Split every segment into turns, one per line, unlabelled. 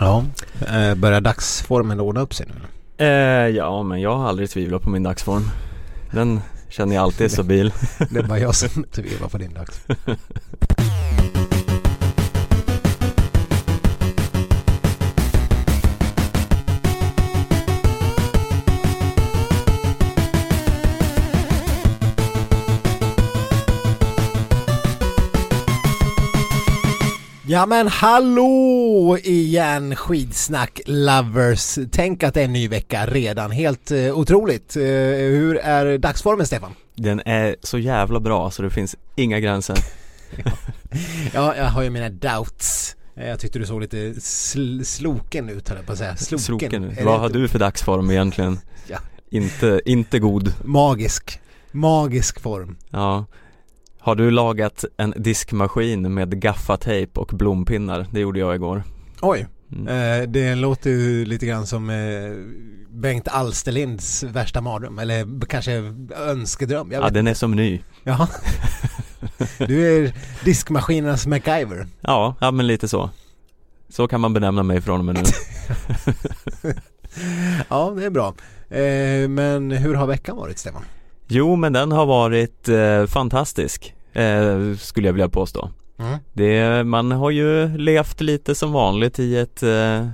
Ja, eh, börjar dagsformen ordna upp sig nu?
Eh, ja, men jag har aldrig tvivlat på min dagsform. Den känner jag alltid är stabil.
Det är bara jag som tvivlar på din dags. Ja men hallå igen skidsnack lovers. Tänk att det är en ny vecka redan. Helt eh, otroligt. Eh, hur är dagsformen Stefan?
Den är så jävla bra så det finns inga gränser.
Ja, jag har ju mina doubts. Eh, Jag tyckte du såg lite sl- sloken ut höll jag på att säga. Sloken.
Sloken. Vad har du för dagsform egentligen?
Ja.
Inte, inte god.
Magisk. Magisk form.
Ja. Har du lagat en diskmaskin med gaffatejp och blompinnar? Det gjorde jag igår.
Oj.
Mm.
Eh, det låter ju lite grann som eh, Bengt Alsterlinds värsta mardröm. Eller kanske önskedröm.
Ja, den är som ny.
Jaha. Du är diskmaskinernas MacGyver.
Ja, ja men lite så. Så kan man benämna mig från och med nu.
Ja, det är bra. Eh, men hur har veckan varit Stefan?
Jo, men den har varit eh, fantastisk, eh, skulle jag vilja påstå.
Mm.
Det, man har ju levt lite som vanligt i ett eh,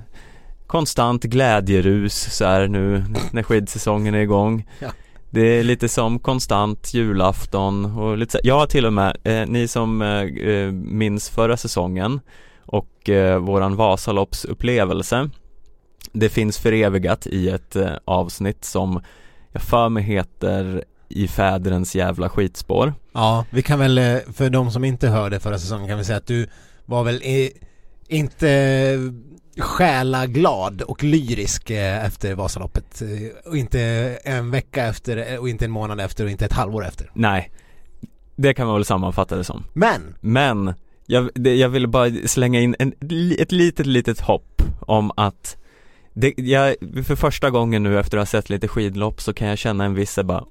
konstant glädjerus så här nu när skidsäsongen är igång.
Ja.
Det är lite som konstant julafton och lite så, jag har till och med, eh, ni som eh, eh, minns förra säsongen och eh, våran Vasaloppsupplevelse Det finns förevigat i ett eh, avsnitt som jag för mig heter I fäderens jävla skitspår
Ja, vi kan väl, eh, för de som inte hörde förra säsongen kan vi säga att du var väl i, inte själaglad och lyrisk eh, efter Vasaloppet. eh, Och inte en vecka efter och inte en månad efter och inte ett halvår efter.
Nej Det kan man väl sammanfatta det som
Men,
Men jag, jag ville bara slänga in en, ett litet, litet hopp om att det, jag, för första gången nu efter att ha sett lite skidlopp så kan jag känna en viss bara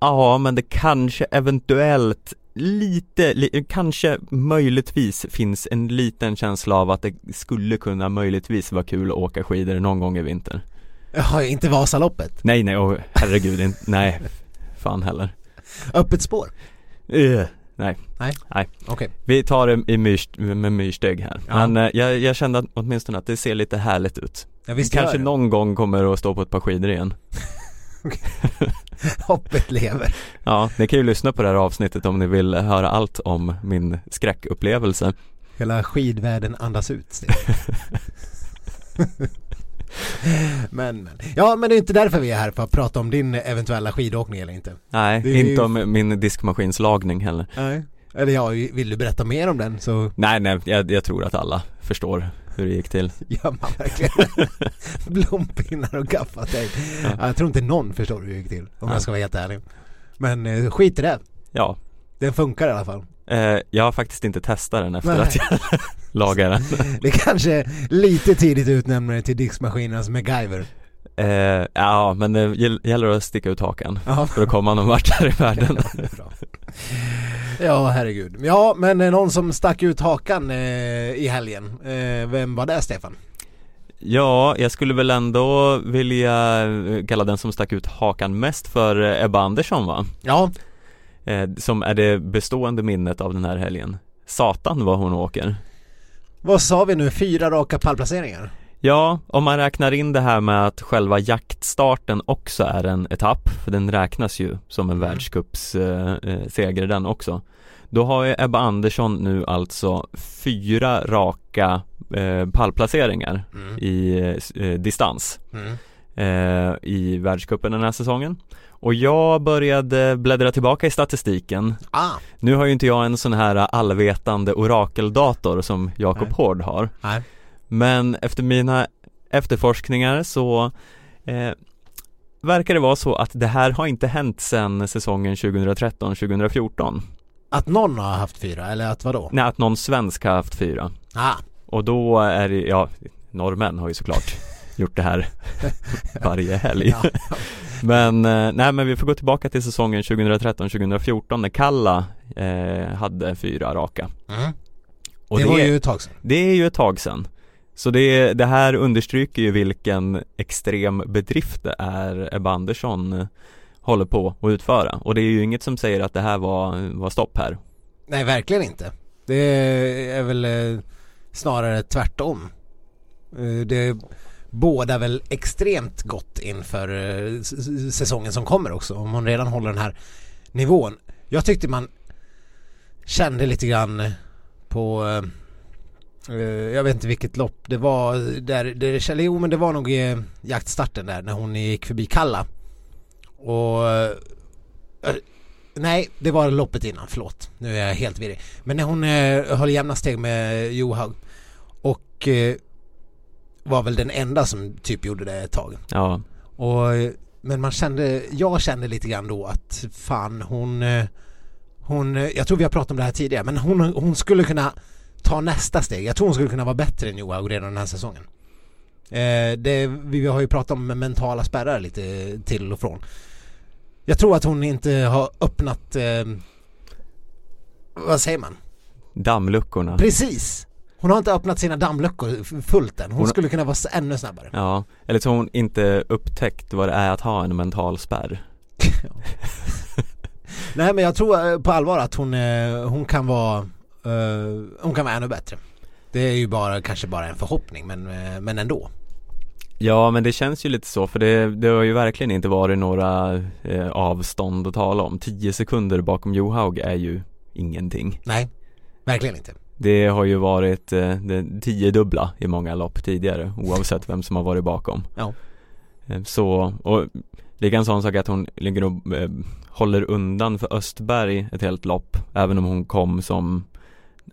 Ja men det kanske eventuellt lite, li, kanske möjligtvis finns en liten känsla av att det skulle kunna möjligtvis vara kul att åka skidor någon gång i vinter
ja, inte Vasaloppet.
Nej nej, oh, herregud, inte, nej, fan heller
Öppet spår.
uh, Nej,
Nej.
nej
Okej.
Vi tar det i myrs, med myrsteg här.
Ja.
Men eh, jag, jag kände att, åtminstone att det ser lite härligt ut.
Ja, visst
Kanske någon gång kommer att stå på ett par skidor igen.
Hoppet lever.
Ja, ni kan ju lyssna på det här avsnittet om ni vill höra allt om min skräckupplevelse.
Hela skidvärlden andas ut men, men. Ja, men det är inte därför vi är här för att prata om din eventuella skidåkning eller inte.
Nej,
är ju-
inte om min diskmaskinslagning heller.
Nej. Eller ja, vill du berätta mer om den så
Nej, nej, jag, jag tror att alla förstår hur det gick till.
gör man verkligen blompinnar och gaffatejp.
Ja.
Ja. Jag tror inte någon förstår hur det gick till, om
Ja.
jag ska vara helt ärlig. Men eh, skit i det.
Ja,
Den funkar i alla fall.
eh, jag har faktiskt inte testat den efter
Nej.
att jag lagade den.
Det kanske lite tidigt utnämna det till diskmaskinernas MacGyver.
Eh, ja, men det gäll- gäller att sticka ut hakan
Ja.
för att komma någon vart här i världen.
Ja, herregud. Ja, men någon som stack ut hakan eh, i helgen. Eh, vem var det, Stefan?
Ja, jag skulle väl ändå vilja eh, kalla den som stack ut hakan mest för eh, Ebba Andersson va?
Ja,
Eh, som är det bestående minnet av den här helgen. Satan vad hon åker.
vad sa vi nu? Fyra raka pallplaceringar?
Ja, om man räknar in det här med att själva jaktstarten också är en etapp, för den räknas ju som en
Mm.
världscupsseger eh, den också. Då har ju Ebba Andersson nu alltså fyra raka eh, pallplaceringar
Mm.
i eh, distans.
Mm.
eh, i världscupen den här säsongen. Och jag började bläddra tillbaka i statistiken.
Ah,
Nu har ju inte jag en sån här allvetande orakeldator som Jakob. Hård har.
nej.
Men efter mina efterforskningar så eh, verkar det vara så att det här har inte hänt sedan säsongen 2013-2014.
Att någon har haft fyra, eller att vadå?
Nej, att någon svensk har haft fyra.
Ah,
Och då är det, ja, norrmän har ju såklart gjort det här varje helg. Men, eh, nej men vi får gå tillbaka till säsongen 2013-2014 när Kalla eh, hade fyra raka.
Mm.
Och
det, var ju ett tag sedan.
det är ju ett tag sedan. Så det, det här understryker ju vilken extrem bedrift det är Ebba Andersson eh, håller på att utföra och det är ju inget som säger att det här var, var stopp här.
Nej, verkligen inte. Det är väl eh, snarare tvärtom. Eh, det båda väl extremt gott inför säsongen som kommer också. Om hon redan håller den här nivån. Jag tyckte man kände lite grann på jag vet inte vilket lopp det var där, där jo men det var nog i jaktstarten där när hon gick förbi Kalla. Och Nej, det var loppet innan, förlåt. Nu är jag helt virrig. Men när hon eh, höll jämna steg med Johaug och eh, var väl den enda som typ gjorde det ett tag.
Ja.
Och, men man kände, jag kände lite grann då att fan hon, eh, hon, eh, jag tror vi har pratat om det här tidigare, men hon, hon skulle kunna ta nästa steg. Jag tror hon skulle kunna vara bättre än Johaug redan den här säsongen. Eh, det, vi har ju pratat om mentala spärrar lite till och från. Jag tror att hon inte har öppnat eh, Vad säger man?
Dammluckorna
Precis! Hon har inte öppnat sina dammluckor fullt än. Hon, hon skulle kunna vara ännu snabbare.
Ja, eller så har hon inte upptäckt vad det är att ha en mental spärr.
Nej men jag tror eh, på allvar att hon, eh, hon kan vara uh, Hon kan vara ännu bättre. Det är ju bara, kanske bara en förhoppning men, men ändå.
Ja men det känns ju lite så för det, det har ju verkligen inte varit några eh, avstånd att tala om. 10 sekunder bakom Johaug är ju ingenting.
Nej, verkligen inte.
Det har ju varit eh, det tiodubbla i många lopp tidigare oavsett vem som har varit bakom.
Ja.
Eh, så, och det är en sån sak att hon ligger och eh, håller undan för Östberg ett helt lopp även om hon kom som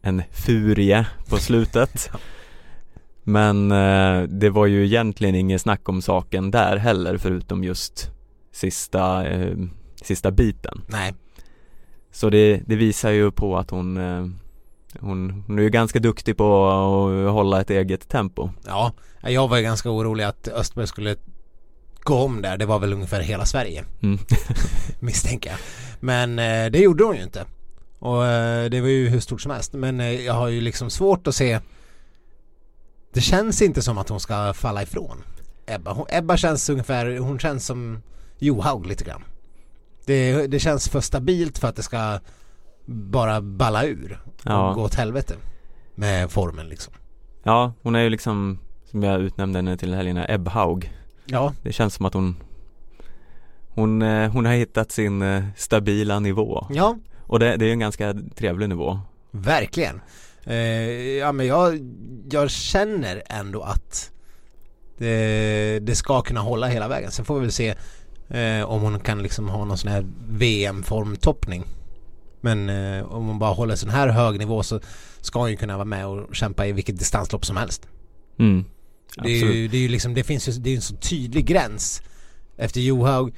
en furie på slutet. Men eh, det var ju egentligen inget snack om saken där heller förutom just sista, eh, sista biten.
Nej.
Så det, det, visar ju på att hon, eh, hon, hon är ju ganska duktig på att hålla ett eget tempo.
Ja, jag var ju ganska orolig att Östberg skulle gå om där. Det var väl ungefär hela Sverige. Mm. misstänker jag. Men eh, det gjorde hon ju inte. Och eh, det var ju hur stort som helst. Men eh, jag har ju liksom svårt att se det känns inte som att hon ska falla ifrån Ebba. Hon, Ebba känns ungefär, hon känns som Johaug lite grann. Det, det känns för stabilt för att det ska bara balla ur och ja. gå åt helvete med formen liksom.
Ja, hon är ju liksom som jag utnämnde henne till helgen, Ebbhaug.
Ja.
Det känns som att hon hon, eh, hon har hittat sin stabila nivå.
Ja.
Och det, det är en ganska trevlig nivå.
Verkligen. Eh, ja men jag, jag känner ändå att det, det, ska kunna hålla hela vägen. Sen får vi väl se eh, om hon kan liksom ha någon sån här VM-formtoppning. Men eh, om hon bara håller sån här hög nivå så ska hon ju kunna vara med och kämpa i vilket distanslopp som helst.
Mm.
Det, är ju, det är ju liksom, det finns ju, det är en så tydlig gräns. Efter Johaug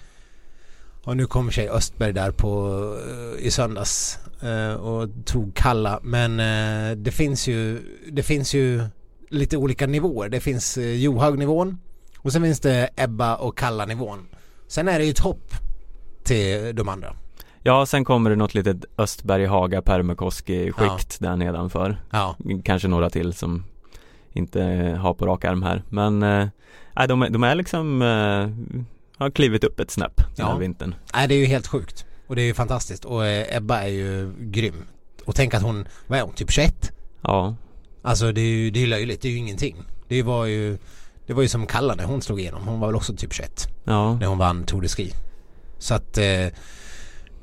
och nu kommer sig Östberg där på uh, i söndags uh, och tog kalla men uh, det finns ju det finns ju lite olika nivåer. Det finns Johaug-nivån och sen finns det Ebba och Kalla-nivån. Sen är det ju ett hopp till de andra.
Ja, sen kommer det något litet Östberg, Haga, Permakoski skikt ja. där nedanför.
Ja.
Kanske några till som inte har på rak arm här. Men eh, de, de är liksom har klivit upp ett snäpp den ja. här vintern.
Nej det är ju helt sjukt. Och det är ju fantastiskt. Och eh, Ebba är ju grym. Och tänk att hon, vad är hon, typ 21?
Ja.
Alltså det är ju det är löjligt, det är ju ingenting. Det var ju Det var ju som Kalla när hon slog igenom. Hon var väl också typ 21.
Ja.
När hon vann Tour de Ski. Så att eh,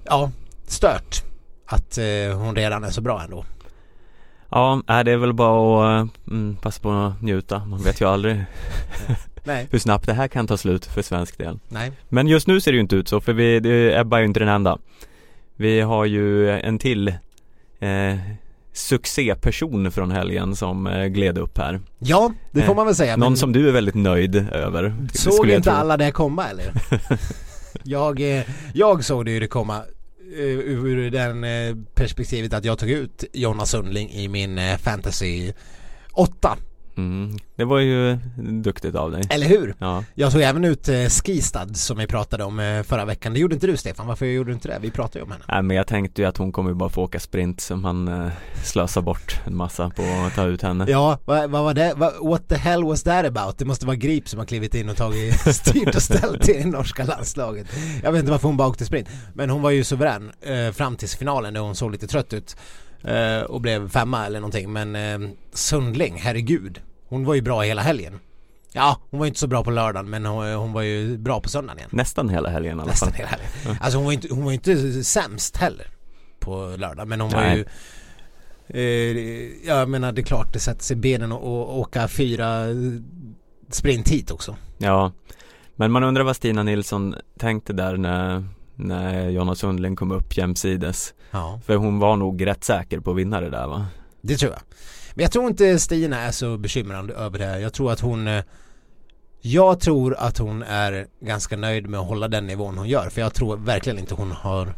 Ja, stört. Att eh, hon redan är så bra ändå.
Ja, det är väl bara att mm, passa på att njuta. Man vet ju aldrig.
Nej.
hur snabbt det här kan ta slut för svensk del.
Nej.
Men just nu ser det ju inte ut så för vi, det, är ju inte den enda. Vi har ju en till eh, succéperson från helgen som eh, gled upp här.
Ja, det får eh, man väl säga.
Någon som du är väldigt nöjd över.
Såg inte tro. alla det komma eller? jag, eh, jag såg det ju det komma eh, ur den perspektivet att jag tog ut Jonas Sundling i min fantasy 8
Mm. Det var ju duktigt av dig.
Eller hur?
Ja.
Jag tog även ut eh, Skistad som vi pratade om eh, förra veckan. Det gjorde inte du Stefan. Varför gjorde du inte det? Vi pratade ju om henne.
Nej men jag tänkte ju att hon kommer ju bara få åka sprint så man eh, slösar bort en massa på att ta ut henne.
Ja, vad, vad var det? What the hell was that about? Det måste vara Grip som har klivit in och tagit styrt och ställt i det norska landslaget. Jag vet inte varför hon bara åkte sprint. Men hon var ju suverän eh, fram till finalen när hon såg lite trött ut. Eh, och blev femma eller någonting. Men eh, Sundling, herregud. Hon var ju bra hela helgen. Ja, hon var ju inte så bra på lördagen men hon, hon var ju bra på söndagen igen.
Nästan hela helgen i alla
Nästan
fall.
hela helgen. Alltså hon var ju inte, hon var inte sämst heller på lördag men hon var
Nej.
ju eh, Jag menar det är klart det sätter sig i benen och, och åka fyra sprint hit också.
Ja, men man undrar vad Stina Nilsson tänkte där när, när Jonna Sundling kom upp jämsides.
Ja,
För hon var nog rätt säker på att vinna det där va?
det tror jag. Men jag tror inte Stina är så bekymrad över det här. Jag tror att hon eh, Jag tror att hon är ganska nöjd med att hålla den nivån hon gör för jag tror verkligen inte hon har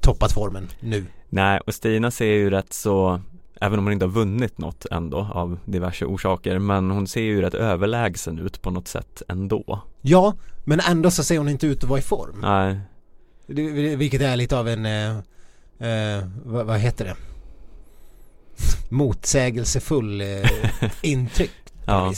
toppat formen nu.
Nej, och Stina ser ju rätt så Även om hon inte har vunnit något ändå av diverse orsaker Men hon ser ju rätt överlägsen ut på något sätt ändå
Ja, men ändå så ser hon inte ut att vara i form.
Nej,
Vilket är lite av en, eh, eh, vad, vad heter det? Motsägelsefull eh, intryck.
ja.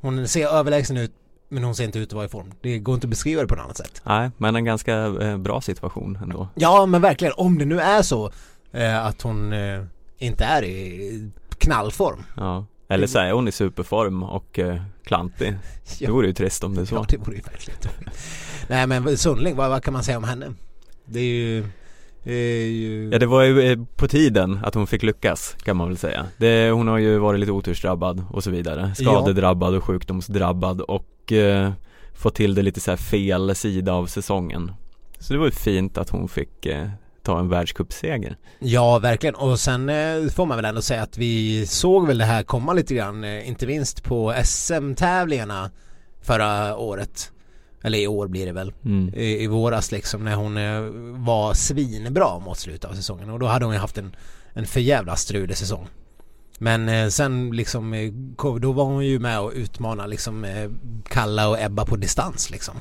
Hon ser överlägsen ut men hon ser inte ut att vara i form. Det går inte att beskriva det på något annat sätt.
nej, men en ganska eh, bra situation ändå
Ja men verkligen, om det nu är så eh, att hon eh, inte är i knallform.
Ja, eller så är hon i superform och eh, klantig Det
Ja.
vore ju trist om det är så
Ja det vore ju verkligen. Nej men Sundling, vad, vad kan man säga om henne? Det är ju, det är ju...
Ja det var ju eh, på tiden att hon fick lyckas kan man väl säga det, Hon har ju varit lite otursdrabbad och så vidare Skadedrabbad och sjukdomsdrabbad och eh, fått till det lite så fel sida av säsongen Så det var ju fint att hon fick eh, ta en världscupseger
Ja, verkligen. Och sen eh, får man väl ändå säga att vi såg väl det här komma lite grann, eh, inte minst på SM-tävlingarna förra året. Eller i år blir det väl.
mm.
I, i våras liksom när hon eh, var svinbra mot slutet av säsongen. Och då hade hon ju haft en, en för jävla strulig säsong. Men eh, sen liksom, eh, då var hon ju med och utmanade liksom eh, Kalla och Ebba på distans liksom.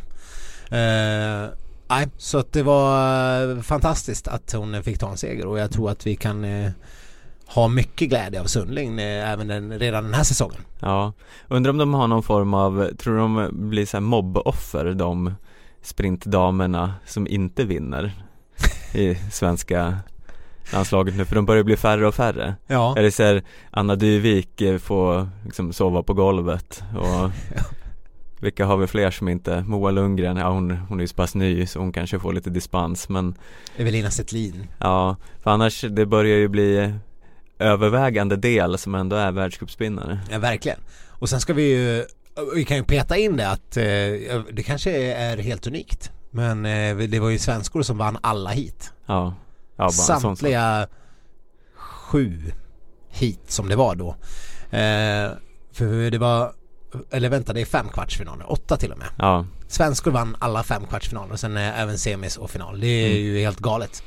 Nej, så att det var eh, fantastiskt att hon fick ta en seger och jag tror att vi kan eh, ha mycket glädje av Sundling eh, även den, redan den här säsongen.
Ja, undrar om de har någon form av, tror de blir så här mobboffer de sprintdamerna som inte vinner i svenska landslaget nu? För de börjar bli färre och färre.
Ja,
Eller så här, Anna Dyvik får liksom sova på golvet och vilka har vi fler som inte, Moa Lundgren, ja hon, hon är ju så pass ny så hon kanske får lite dispens men
Evelina Settlin.
ja, för annars det börjar ju bli övervägande del som ändå är världscupspinnare
Ja, verkligen. Och sen ska vi ju, vi kan ju peta in det att eh, det kanske är helt unikt. Men eh, det var ju svenskor som vann alla hit.
Ja, ja.
Samtliga sju hit som det var då. Eh, för det var, eller vänta det är fem kvartsfinaler, åtta till och med.
Ja,
Svenskor vann alla fem kvartsfinaler och sen eh, även semis och final. Det är
Mm.
ju helt galet.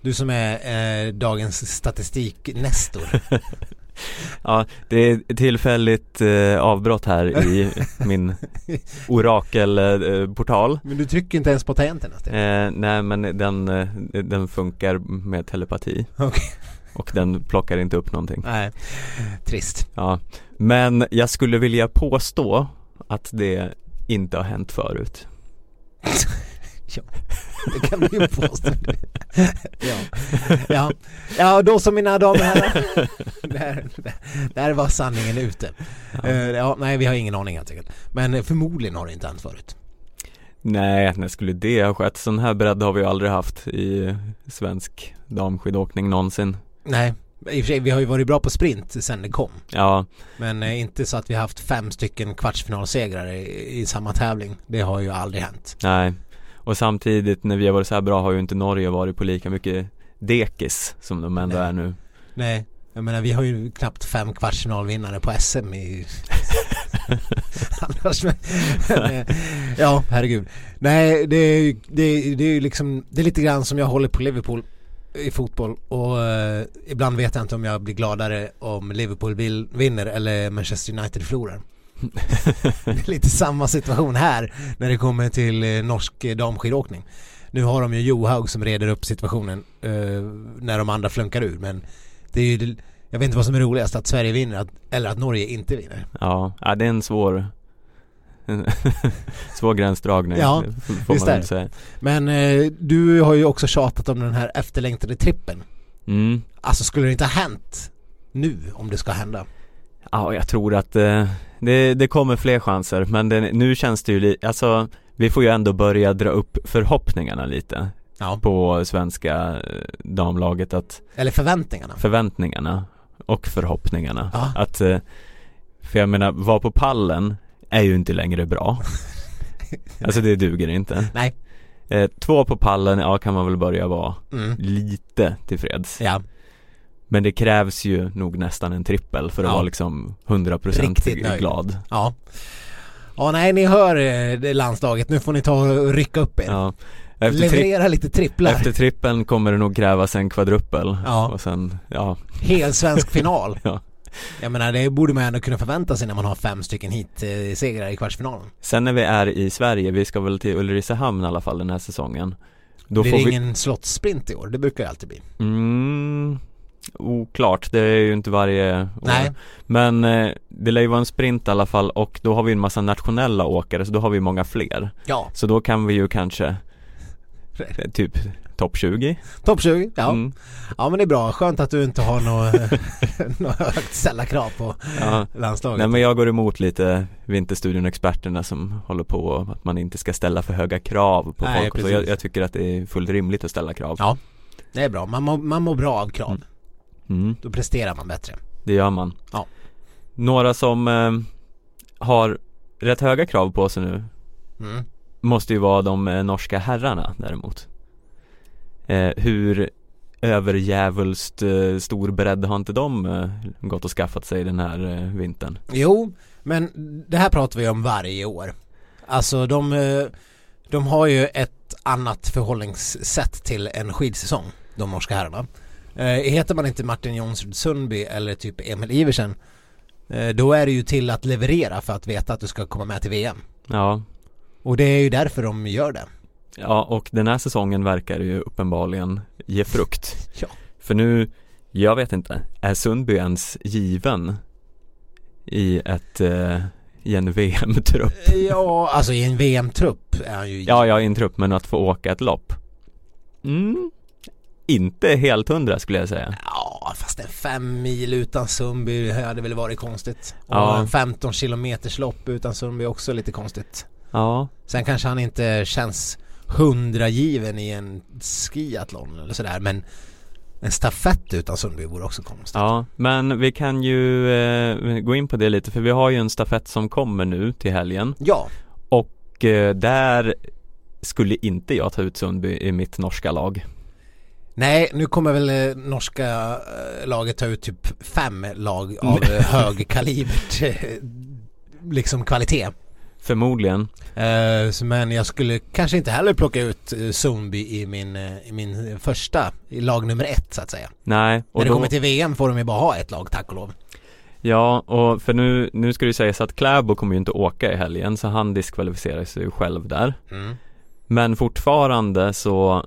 Du som är eh, dagens statistiknestor.
ja det är tillfälligt eh, avbrott här i min orakelportal
Men du trycker inte ens på tangenterna
eh, Nej men den, eh, den funkar med telepati
Okej.
Och den plockar inte upp någonting
Nej, trist.
Ja, men jag skulle vilja påstå att det inte har hänt förut
Det kan du ju påstå. ja. Ja. ja, då som mina damer och herrar. Där, där var sanningen ute.
Ja.
Ja. ja, nej vi har ingen aning helt enkelt. Men förmodligen har det inte hänt förut.
Nej, när skulle det ha skett? Sån här bredd har vi ju aldrig haft i svensk damskidåkning någonsin
Nej, i och för sig vi har ju varit bra på sprint sen det kom.
Ja,
Men eh, inte så att vi har haft fem stycken kvartsfinalsegrar i, i samma tävling. Det har ju aldrig hänt.
nej Och samtidigt när vi har varit så här bra har ju inte Norge varit på lika mycket dekis som de ändå
Nej.
är nu
Nej, jag menar vi har ju knappt fem kvartsfinalvinnare på SM i Annars men, Ja, herregud Nej, det är ju det, det är liksom Det är lite grann som jag håller på Liverpool i fotboll och eh, ibland vet jag inte om jag blir gladare om Liverpool vill, vinner eller Manchester United förlorar. det är lite samma situation här när det kommer till eh, norsk damskidåkning. Nu har de ju Johaug som reder upp situationen eh, när de andra flunkar ur men det är ju jag vet inte vad som är roligast, att Sverige vinner att, eller att Norge inte vinner.
Ja, ja det är en svår Svår gränsdragning
Ja,
får
visst
man väl säga.
Men eh, du har ju också tjatat om den här efterlängtade trippen.
Mm.
Alltså skulle det inte ha hänt nu om det ska hända?
Ja, jag tror att eh, det, det kommer fler chanser men det, nu känns det ju alltså vi får ju ändå börja dra upp förhoppningarna lite
Ja.
på svenska eh, damlaget att
Eller förväntningarna.
förväntningarna och förhoppningarna
Ja.
att eh, för jag menar, vara på pallen är ju inte längre bra Alltså det duger inte
Nej.
eh, Två på pallen, ja kan man väl börja vara
Mm.
lite tillfreds
Ja.
Men det krävs ju nog nästan en trippel för att
Ja.
vara liksom 100%
Riktigt nöjd.
glad
Ja. Ja nej ni hör eh, det landslaget, nu får ni ta och rycka upp er.
Ja efter, tri-
Leverera lite tripplar.
efter trippeln kommer det nog krävas en kvadruppel
Ja.
och sen, ja,
Hel svensk final.
Ja.
Jag menar det borde man ändå kunna förvänta sig när man har fem stycken hit eh, segrar i kvartsfinalen.
Sen när vi är i Sverige, vi ska väl till Ulricehamn i alla fall den här säsongen Då
Blir det
vi
ingen slottssprint i år? Det brukar ju alltid bli.
Mm, oklart, det är ju inte varje år.
Nej.
Men eh, det lär ju vara en sprint i alla fall och då har vi en massa nationella åkare så då har vi många fler
Ja.
Så då kan vi ju kanske eh, typ topp 20
Topp 20, ja.
Mm,
Ja men det är bra, skönt att du inte har något, något högt ställa krav på
ja.
landslaget.
Nej men jag går emot lite Vinterstudion-experterna som håller på att man inte ska ställa för höga krav på
Nej,
folk så. Jag, jag tycker att det är fullt rimligt att ställa krav
Ja. Det är bra, man mår, man mår bra av krav.
Mm. mm.
Då presterar man bättre.
Det gör man
Ja.
Några som eh, har rätt höga krav på sig nu
Mm.
måste ju vara de eh, norska herrarna däremot eh, Hur överjävulst eh, stor bredd har inte de eh, gått och skaffat sig den här eh, vintern?
Jo, men det här pratar vi om varje år. Alltså de, eh, de har ju ett annat förhållningssätt till en skidsäsong, de norska herrarna. Eh, Heter man inte Martin Jonsrud Sundby eller typ Emil Iversen eh, då är det ju till att leverera för att veta att du ska komma med till VM.
Ja,
Och det är ju därför de gör det.
Ja och den här säsongen verkar ju uppenbarligen ge frukt
Ja.
För nu, jag vet inte, är Sundby ens given i ett eh, i en VM-trupp?
Ja, alltså i en VM-trupp är han ju
Ja, ja, i en trupp, men att få åka ett lopp? Mm, inte helt hundra skulle jag säga
Ja, fast en fem mil utan Sundby hade väl varit konstigt. Och
Ja.
en 15 kilometers lopp utan Sundby också lite konstigt.
Ja,
Sen kanske han inte känns hundragiven i en skiathlon eller sådär men en stafett utan Sundby vore också konstigt.
ja, men vi kan ju eh, gå in på det lite för vi har ju en stafett som kommer nu till helgen
Ja,
och eh, där skulle inte jag ta ut Sundby i mitt norska lag
nej nu kommer väl eh, norska eh, laget ta ut typ fem lag av eh, hög kalibert eh, liksom kvalitet.
Förmodligen
Eh, men jag skulle kanske inte heller plocka ut eh, Sundby i min, eh, i min första, i lag nummer ett så att säga.
Nej, och
När det
då,
kommer till VM får de ju bara ha ett lag tack och lov.
ja och för nu, nu ska det ju sägas att Kläbo kommer ju inte åka i helgen så han diskvalificerar sig ju själv där
Mm.
Men fortfarande så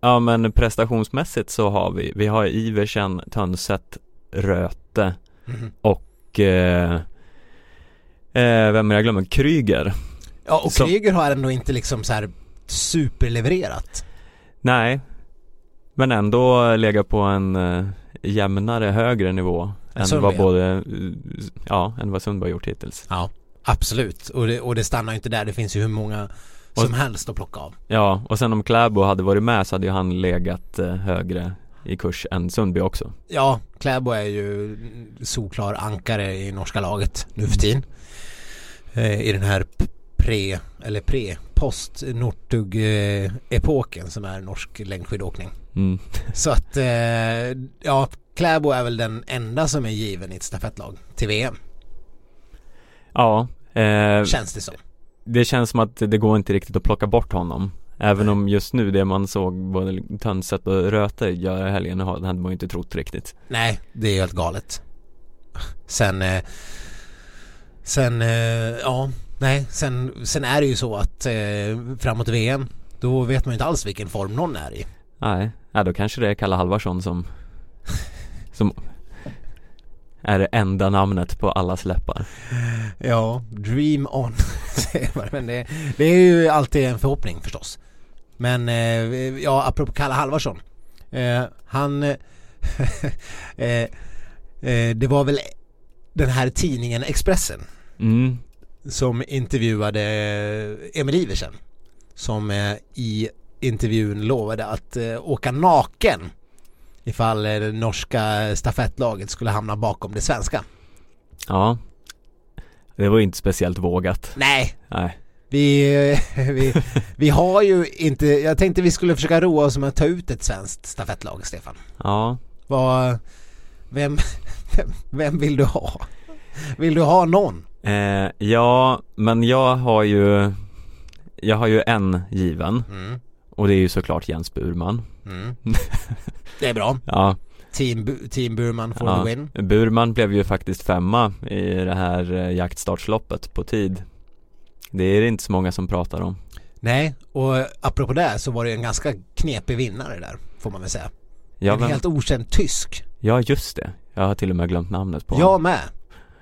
Ja men prestationsmässigt så har vi, vi har Iversen, Tönset, Röte
Mhm.
och eh, eh, vem är jag glömmer? Kryger
Ja och
Som-
Kryger har ändå inte liksom så här superlevererat.
Nej Men ändå lägga på en eh, jämnare högre nivå än vad både, ja, än vad Sundberg gjort hittills
Ja, absolut. Och det, och det stannar ju inte där. Det finns ju hur många som helst att plocka av.
Ja, och sen om Kläbo hade varit med så hade ju han legat eh, högre i kurs än Sundby också
Ja, Kläbo är ju solklar ankare i norska laget nu för tiden. Eh, I den här pre, eller pre, post Northug eh, epoken som är norsk längdskidåkning.
mm.
Så att, eh, ja, Kläbo är väl den enda som är given i ett stafettlag till VM.
Ja, eh,
Känns det som.
det känns som att det går inte riktigt att plocka bort honom Även om just nu det man såg både Tönset och Röte göra i helgen hade man ju inte trott riktigt.
Nej, det är helt galet. Sen, eh, sen, eh, ja, nej, sen, sen är det ju så att eh, framåt VM då vet man ju inte alls vilken form någon är i.
Nej, ja, då kanske det är Kalle Halvarsson som, som är det enda namnet på allas läppar.
Ja, dream on. Men det, det, är ju alltid en förhoppning förstås. Men eh, ja, apropå Kalle Halvarsson. Eh, han... eh, det var väl den här tidningen Expressen.
Mm.
Som intervjuade Emil Iversen. Som i intervjun lovade att åka naken ifall det norska stafettlaget skulle hamna bakom det svenska.
Ja, det var inte speciellt vågat.
Nej.
Nej.
Vi, vi, vi har ju inte, jag tänkte vi skulle försöka roa oss med att ta ut ett svenskt stafettlag, Stefan.
Ja.
Vad, vem, vem vill du ha? Vill du ha någon?
Eh, ja, men jag har ju, jag har ju en given.
Mm.
Och det är ju såklart Jens Burman.
Mm. Det är bra.
Ja.
Team, team Burman for
ja.
the win.
Burman blev ju faktiskt femma i det här eh, jaktstartsloppet på tid. Det är det inte så många som pratar om.
Nej, och apropå det så var det en ganska knepig vinnare där, får man väl säga.
Ja,
en
men,
helt okänd tysk.
ja just det. Jag har till och med glömt namnet på
Jag med.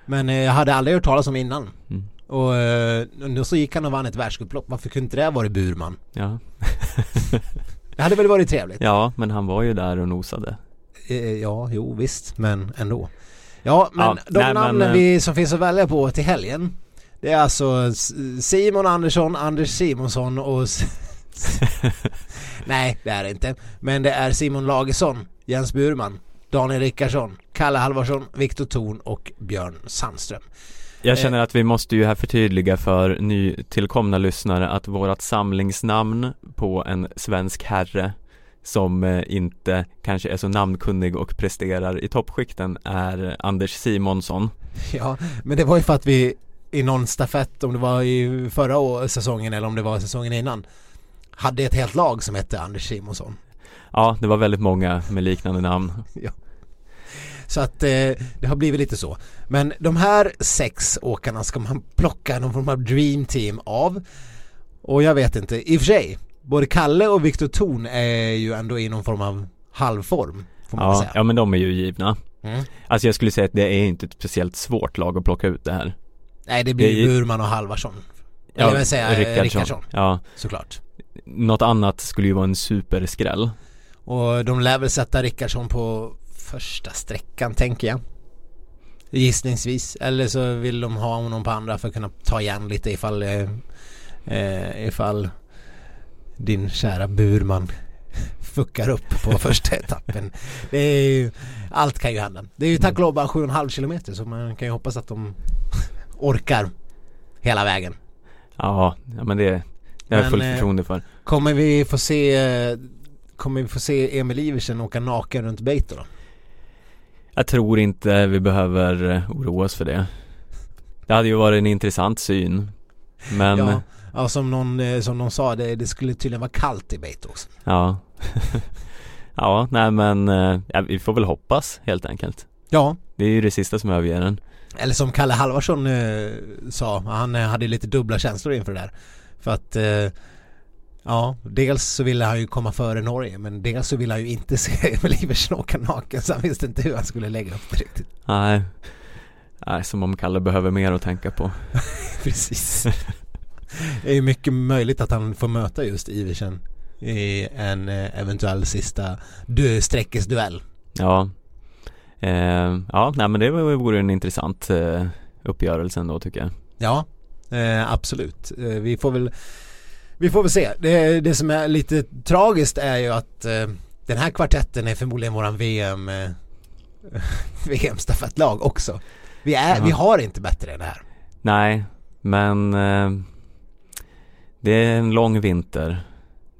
Men eh, jag hade aldrig hört talas om innan.
Mm.
Och eh, nu så gick han och vann ett världscuplopp. Varför kunde inte det ha varit Burman?
Ja.
Det hade väl varit trevligt?
ja, men han var ju där och nosade.
Eh, Ja, jo visst, men ändå. Ja, men
Ja,
de
nej, men,
namnen
eh,
vi, som finns att välja på till helgen Det är alltså Simon Andersson, Anders Simonsson och Nej, det är det inte. Men det är Simon Lagesson, Jens Burman, Daniel Rickardsson, Kalle Halvarsson, Viktor Thorn och Björn Sandström.
Jag känner att vi måste ju här förtydliga för nytillkomna lyssnare att vårat samlingsnamn på en svensk herre som eh, inte kanske är så namnkunnig och presterar i toppskikten är Anders Simonsson.
Ja, men det var ju för att vi i någon stafett, om det var i förra säsongen eller om det var säsongen innan hade ett helt lag som hette Anders Simonsson.
Ja, det var väldigt många med liknande namn.
Så att eh, det har blivit lite så. Men de här sex åkarna ska man plocka någon form av dream team av. Och jag vet inte, i och för sig, både Kalle och Viktor Thorn är ju ändå i någon form av halvform. Får man
Ja,
säga.
ja, men de är ju givna.
Mm.
Alltså jag skulle säga att det är inte ett speciellt svårt lag att plocka ut det här.
Nej, det blir
är-
Burman och Halvarsson. Eller jag vill säga eh,
Rickardsson.
Rickardsson,
Ja,
såklart.
något annat skulle ju vara en superskräll.
Och de lär väl sätta Rickardsson på första sträckan tänker jag. Gissningsvis. Eller så vill de ha honom på andra för att kunna ta igen lite ifall eh, eh, ifall din kära Burman fuckar upp på första etappen. Det är ju, allt kan ju hända. Det är ju tack och lov bara 7,5 kilometer så man kan ju hoppas att de orkar hela vägen.
Ja, ja men det, det har jag fullt
eh,
förtroende för.
Kommer vi få se Kommer vi få se Emil Iversen åka naken runt Beito då?
Jag tror inte vi behöver eh, oroa oss för det. Det hade ju varit en intressant syn. Men,
Ja,
ja.
ja som, någon, eh, som någon sa, det, det skulle tydligen vara kallt i Beito också.
Ja, nej men, ja, vi får väl hoppas helt enkelt.
Ja,
Det är ju det sista som överger en.
Eller som Kalle Halvarsson eh, sa, han eh, hade lite dubbla känslor inför det där. För att eh, Ja, dels så ville han ju komma före Norge men dels så ville han ju inte se Emil Iversen åka naken så han visste inte hur han skulle lägga upp det riktigt.
Nej, nej som om Kalle behöver mer att tänka på.
Precis. Det är ju mycket möjligt att han får möta just Iversen i en eh, eventuell sista sträckesduell.
Ja, eh, ja nej men det vore en intressant eh, uppgörelse ändå tycker jag.
Ja, eh, absolut. Eh, vi får väl vi får väl se. Det, det som är lite tragiskt är ju att eh, den här kvartetten är förmodligen våran VM eh, VM-stafettlag också. Vi, är,
Ja.
vi har inte bättre än det här.
Nej, men det är en lång vinter.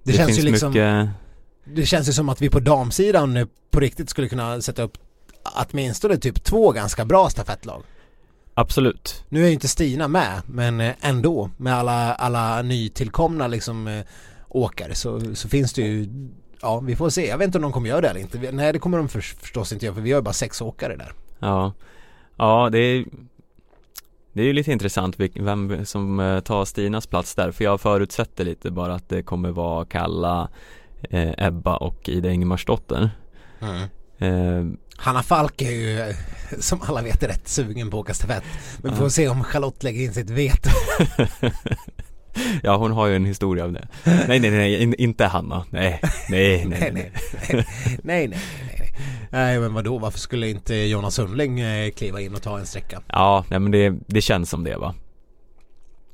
Det, känns
finns
ju liksom
mycket,
Det känns ju som att vi på damsidan på riktigt skulle kunna sätta upp åtminstone typ två ganska bra stafettlag.
absolut.
Nu är ju inte Stina med, men eh, ändå med alla, alla nytillkomna liksom eh, åkare så, så finns det ju Ja vi får se, jag vet inte om de kommer göra det eller inte. Nej det kommer de för, förstås inte göra för vi har ju bara sex åkare där.
Ja, ja det är det är ju lite intressant vem som eh, tar Stinas plats där för jag förutsätter lite bara att det kommer vara Kalla, eh, Ebba och Ida Ingemarsdotter. Mm.
Eh, Hanna Falk är ju som alla vet rätt sugen på att åka stafett. Men vi får se om Charlotte lägger in sitt veto.
ja hon har ju en historia av det. Nej nej nej, in, inte Hanna. Nej, nej, nej, nej. nej,
nej, nej, nej, nej. Nej men vadå, varför skulle inte Jonas Sundling eh, kliva in och ta en sträcka?
Ja, nej men det, det känns som det va.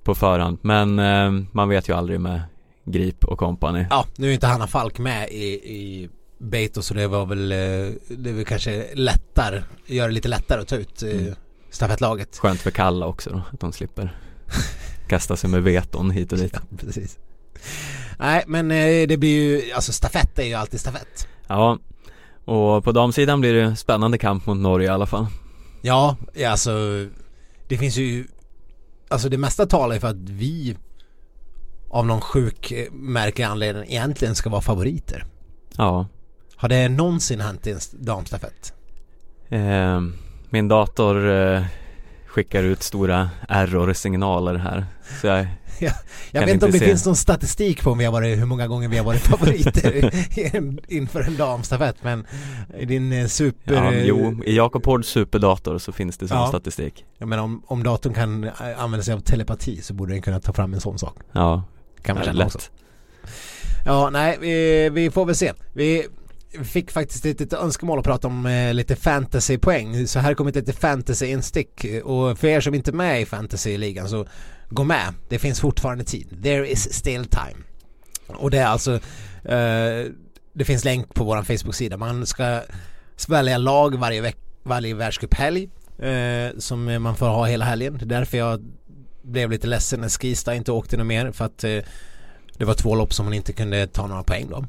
På förhand, men eh, man vet ju aldrig med Grip och kompani.
Ja, nu är inte Hanna Falk med i, i Beito så det var väl, eh, det var kanske lättare, gör det lite lättare att ta ut eh, mm. stafettlaget.
Skönt för Kalla också då, att de slipper kasta sig med veton hit och dit.
Ja, precis. Nej men eh, det blir ju, alltså stafett är ju alltid stafett.
Ja, och på damsidan blir det spännande kamp mot Norge i alla fall.
Ja, alltså det finns ju, alltså det mesta talar ju för att vi av någon sjuk märklig anledning egentligen ska vara favoriter.
Ja.
Har det någonsin hänt i en damstafett?
Eh, min dator eh, skickar ut stora error-signaler här. Så jag,
ja, jag vet inte om det se. finns någon statistik på om vi har varit, hur många gånger vi har varit favoriter inför en damstafett men i din eh, super... Ja,
jo, i Jakob Hårds superdator så finns det sån ja. statistik.
Ja, men om, om datorn kan eh, använda sig av telepati så borde den kunna ta fram en sån sak.
Ja,
kan man känna lätt. Också. Ja, nej, vi, vi får väl se. Vi fick faktiskt ett litet önskemål att prata om eh, lite fantasypoäng. Så här kommer ett litet fantasy-instick. Och för er som inte är med i fantasy-ligan så gå med. Det finns fortfarande tid. There is still time. Och det är alltså eh, det finns länk på vår Facebook-sida. Man ska välja lag varje, veck varje världscuphelg eh, som man får ha hela helgen. Det är därför jag blev lite ledsen när Skista inte åkte något mer för att eh, det var två lopp som man inte kunde ta några poäng då.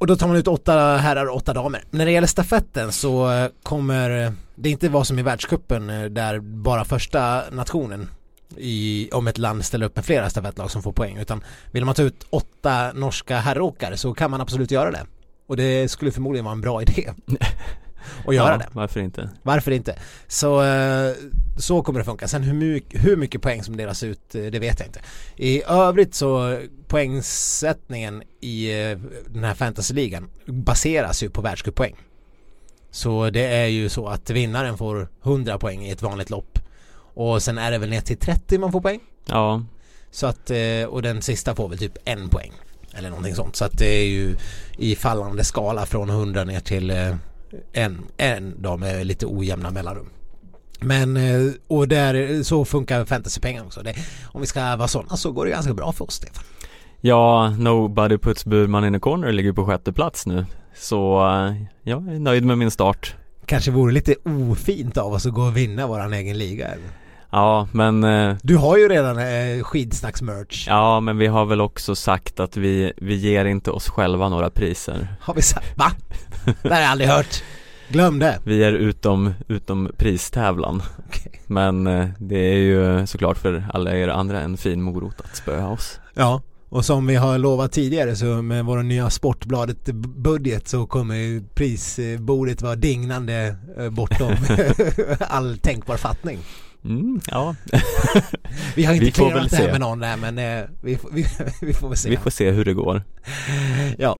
Och då tar man ut åtta herrar och åtta damer. När det gäller stafetten så kommer det inte vara som i världskuppen eh, där bara första nationen i, om ett land ställer upp med flera stafettlag som får poäng utan vill man ta ut åtta norska herråkare så kan man absolut göra det. Och det skulle förmodligen vara en bra idé. och göra ja, det.
Varför inte?
Varför inte? Så, eh, så kommer det funka. Sen hur mycket, hur mycket poäng som delas ut, eh, det vet jag inte. I övrigt så poängsättningen i eh, den här fantasyligan baseras ju på världscuppoäng. Så det är ju så att vinnaren får 100 poäng i ett vanligt lopp. Och sen är det väl ner till 30 man får poäng.
Ja.
Så att, och den sista får väl typ en poäng. Eller någonting sånt. Så att det är ju i fallande skala från 100 ner till en, en dag med lite ojämna mellanrum. Men eh, och där så funkar fantasypengar också. Det, om vi ska vara sådana så går det ganska bra för oss Stefan.
Ja, Nobody Puts Burman in a corner ligger på sjätte plats nu. Så eh, jag är nöjd med min start.
Kanske vore lite ofint av oss att gå och vinna våran egen liga eller?
Ja men eh,
Du har ju redan eh, skidsnacks-merch
Ja men vi har väl också sagt att vi, vi ger inte oss själva några priser
Har vi sagt? Va? Det har jag aldrig hört Glöm det
Vi är utom, utom pristävlan okay. Men eh, det är ju såklart för alla er andra en fin morot att spöa oss
Ja och som vi har lovat tidigare så med vår nya Sportbladet budget så kommer prisbordet vara dignande bortom all tänkbar fattning
Mm, ja.
vi har inte vi det här med någon där men eh, vi, vi, vi får väl se.
Vi får se hur det går.
ja.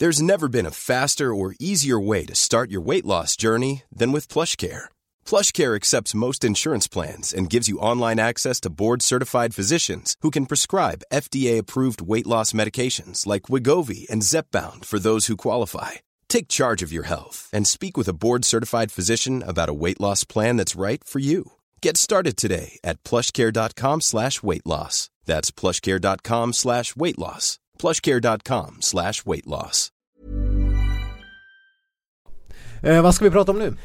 There's never been a faster or easier way to start your weight loss journey than with PlushCare. PlushCare accepts most insurance plans and gives you online access to board-certified physicians who can prescribe FDA-approved weight loss medications like Wigovi and Zepbound for those who qualify. Take charge of your health and speak with a board certified physician about a weight loss plan that's right for you. Get started today at plushcare.com slash weight loss. That's plushcare.com slash weight loss. Plushcare.com slash weight loss.
Eh, vad ska vi prata om nu?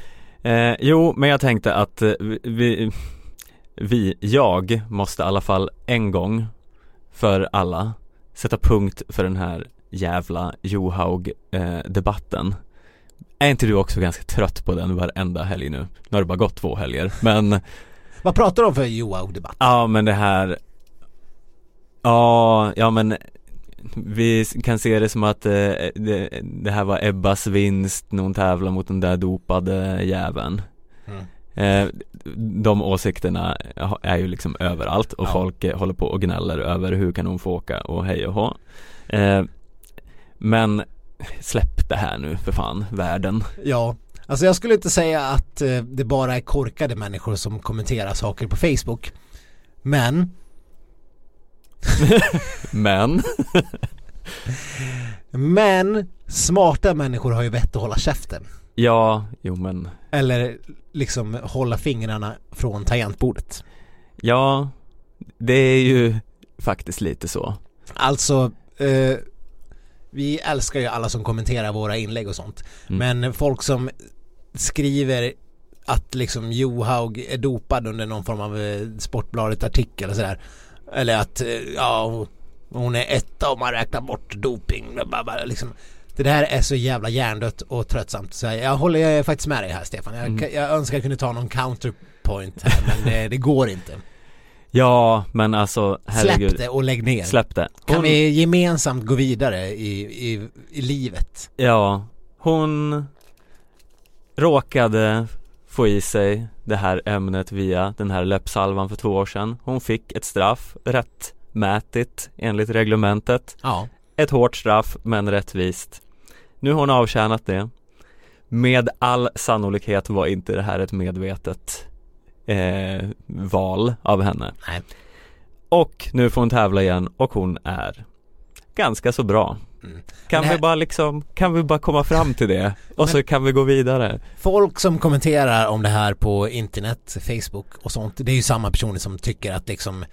Eh, jo, men jag tänkte att eh, vi, vi, jag måste i alla fall en gång för alla sätta punkt för den här jävla Johaug eh, Är inte du också ganska trött på den varenda helg nu? Nu har det bara gått två helger men
Vad pratar du om för Johaug debatt?
Ja men det här Ja, ja men vi kan se det som att eh, det, det, här var Ebbas vinst när hon tävlar mot den där dopade jäveln mm. eh, De åsikterna är ju liksom överallt och ja. folk eh, håller på och gnäller över hur kan hon få åka och hej och hå eh, Men släpp det här nu för fan, världen.
Ja, alltså jag skulle inte säga att eh, det bara är korkade människor som kommenterar saker på Facebook. Men.
Men.
Men smarta människor har ju vett att hålla käften.
Ja, jo men.
Eller liksom hålla fingrarna från tangentbordet.
Ja, det är ju faktiskt lite så.
Alltså eh, Vi älskar ju alla som kommenterar våra inlägg och sånt mm. Men folk som skriver att liksom Johaug är dopad under någon form av eh, Sportbladet artikel och sådär eller att, eh, ja, hon är etta om man räknar bort doping. Liksom. Det där är så jävla hjärndött och tröttsamt. Så jag håller faktiskt med dig här Stefan. Jag, mm. jag önskar jag kunde ta någon counterpoint här men det, det går inte.
Ja, men alltså
herregud. Släpp det och lägg ner.
Släpp det.
Hon... Kan vi gemensamt gå vidare i, i, i livet?
Ja, hon råkade få i sig det här ämnet via den här läppsalvan för två år sedan. Hon fick ett straff, rättmätigt enligt reglementet.
Ja.
Ett hårt straff men rättvist. Nu har hon avtjänat det. Med all sannolikhet var inte det här ett medvetet eh, val av henne.
Nej.
Och nu får hon tävla igen och hon är ganska så bra. Mm. Kan här... vi bara liksom, kan vi bara komma fram till det? Och så kan vi gå vidare
Folk som kommenterar om det här på internet, Facebook och sånt Det är ju samma personer som tycker att liksom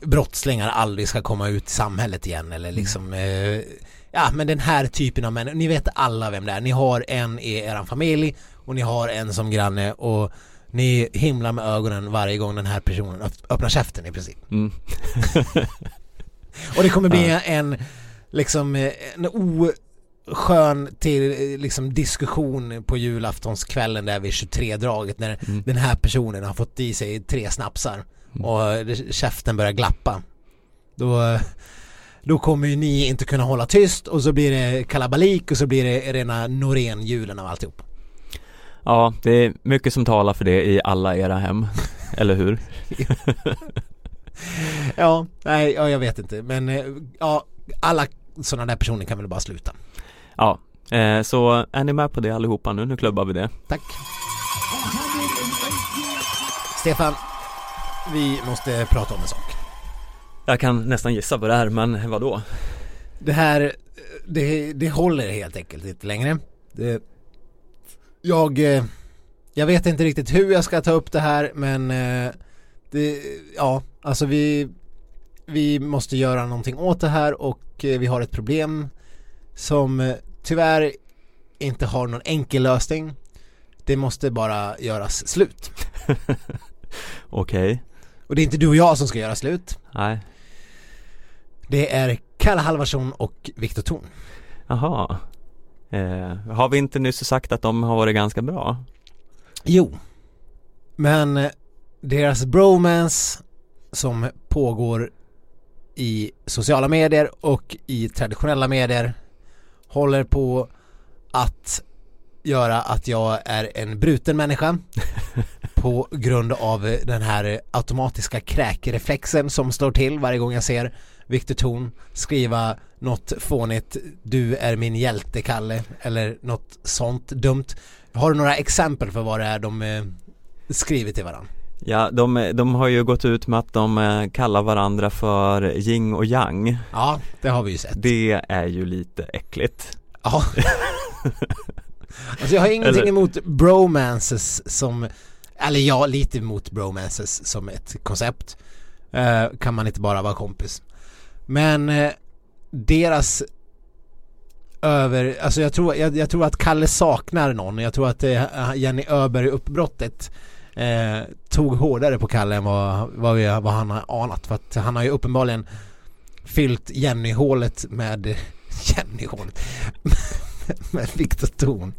Brottslingar aldrig ska komma ut i samhället igen eller liksom mm. eh, Ja men den här typen av människor, ni vet alla vem det är Ni har en i er familj och ni har en som granne och ni himlar med ögonen varje gång den här personen öppnar käften i princip mm. Och det kommer bli en liksom eh, en oskön till liksom diskussion på julaftonskvällen där vid 23-draget när mm. den här personen har fått i sig tre snapsar mm. och käften börjar glappa. Då, då kommer ju ni inte kunna hålla tyst och så blir det kalabalik och så blir det rena Norén-julen av alltihop.
Ja, det är mycket som talar för det i alla era hem, eller hur?
ja, nej, ja, jag vet inte, men eh, ja, alla sådana där personer kan väl bara sluta.
Ja, eh, så är ni med på det allihopa nu? Nu klubbar vi det.
Tack. Stefan, vi måste prata om en sak.
Jag kan nästan gissa på det här, men vad då?
Det här, det, det håller helt enkelt inte längre. Det, jag, eh, jag vet inte riktigt hur jag ska ta upp det här, men eh, det, ja, alltså vi vi måste göra någonting åt det här och eh, vi har ett problem som tyvärr inte har någon enkel lösning. Det måste bara göras slut.
Okej. Okay.
Och det är inte du och jag som ska göra slut.
Nej.
Det är Kalle Halvarsson och Viktor Thorn.
Jaha. Eh, har vi inte nyss sagt att de har varit ganska bra?
Jo. Men eh, deras bromance som pågår i sociala medier och i traditionella medier håller på att göra att jag är en bruten människa på grund av den här automatiska kräkreflexen som slår till varje gång jag ser Viktor Thorn skriva något fånigt Du är min hjälte Kalle eller något sånt dumt. Har du några exempel för vad det är de eh, skriver till varandra?
Ja, de, de har ju gått ut med att de eh, kallar varandra för yin och yang.
Ja, det har vi ju sett.
Det är ju lite äckligt.
Ja. Alltså jag har ingenting eller... emot bromances som Eller ja, lite emot bromances som ett koncept. Uh, Kan man inte bara vara kompis men eh, deras över, alltså jag tror, jag, jag, tror att Kalle saknar någon Jag tror att eh, Jenny Öberg uppbrottet eh, tog hårdare på Kalle än vad, vad, vi, vad han har anat. För att han har ju uppenbarligen fyllt Jenny-hålet med Jenny-hålet med Viktor Thorn.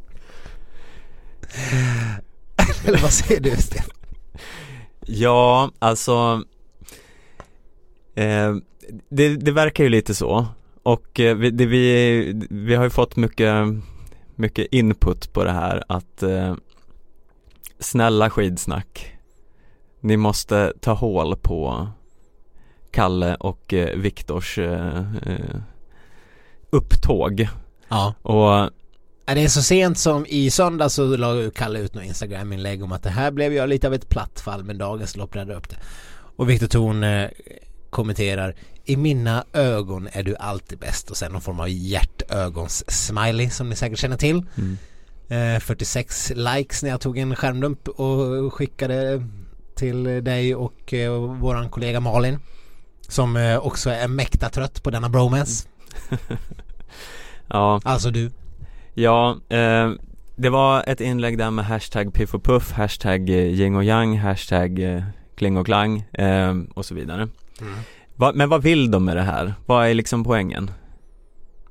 Eller vad säger du Sten?
Ja, alltså eh, det, det verkar ju lite så och eh, vi, det, vi, vi har ju fått mycket, mycket input på det här att eh, snälla skidsnack ni måste ta hål på Kalle och eh, Viktors eh, eh, upptåg
Ja.
och
Det är så sent som i söndag så la Kalle ut något Instagram-inlägg om att det här blev jag lite av ett platt fall men dagens lopp räddade upp det. Och Viktor Thorn kommenterar I mina ögon är du alltid bäst och sen någon form av hjärtögons-smiley som ni säkert känner till.
mm,
Eh, 46 likes när jag tog en skärmdump och skickade till dig och eh, våran kollega Malin. Som eh, också är mäkta trött på denna bromance.
ja,
Alltså du.
ja eh, det var ett inlägg där med hashtag piff och puff, hashtag eh, yin och yang, hashtag eh, kling och klang eh, och så vidare Va, Men vad vill de med det här? Vad är liksom poängen?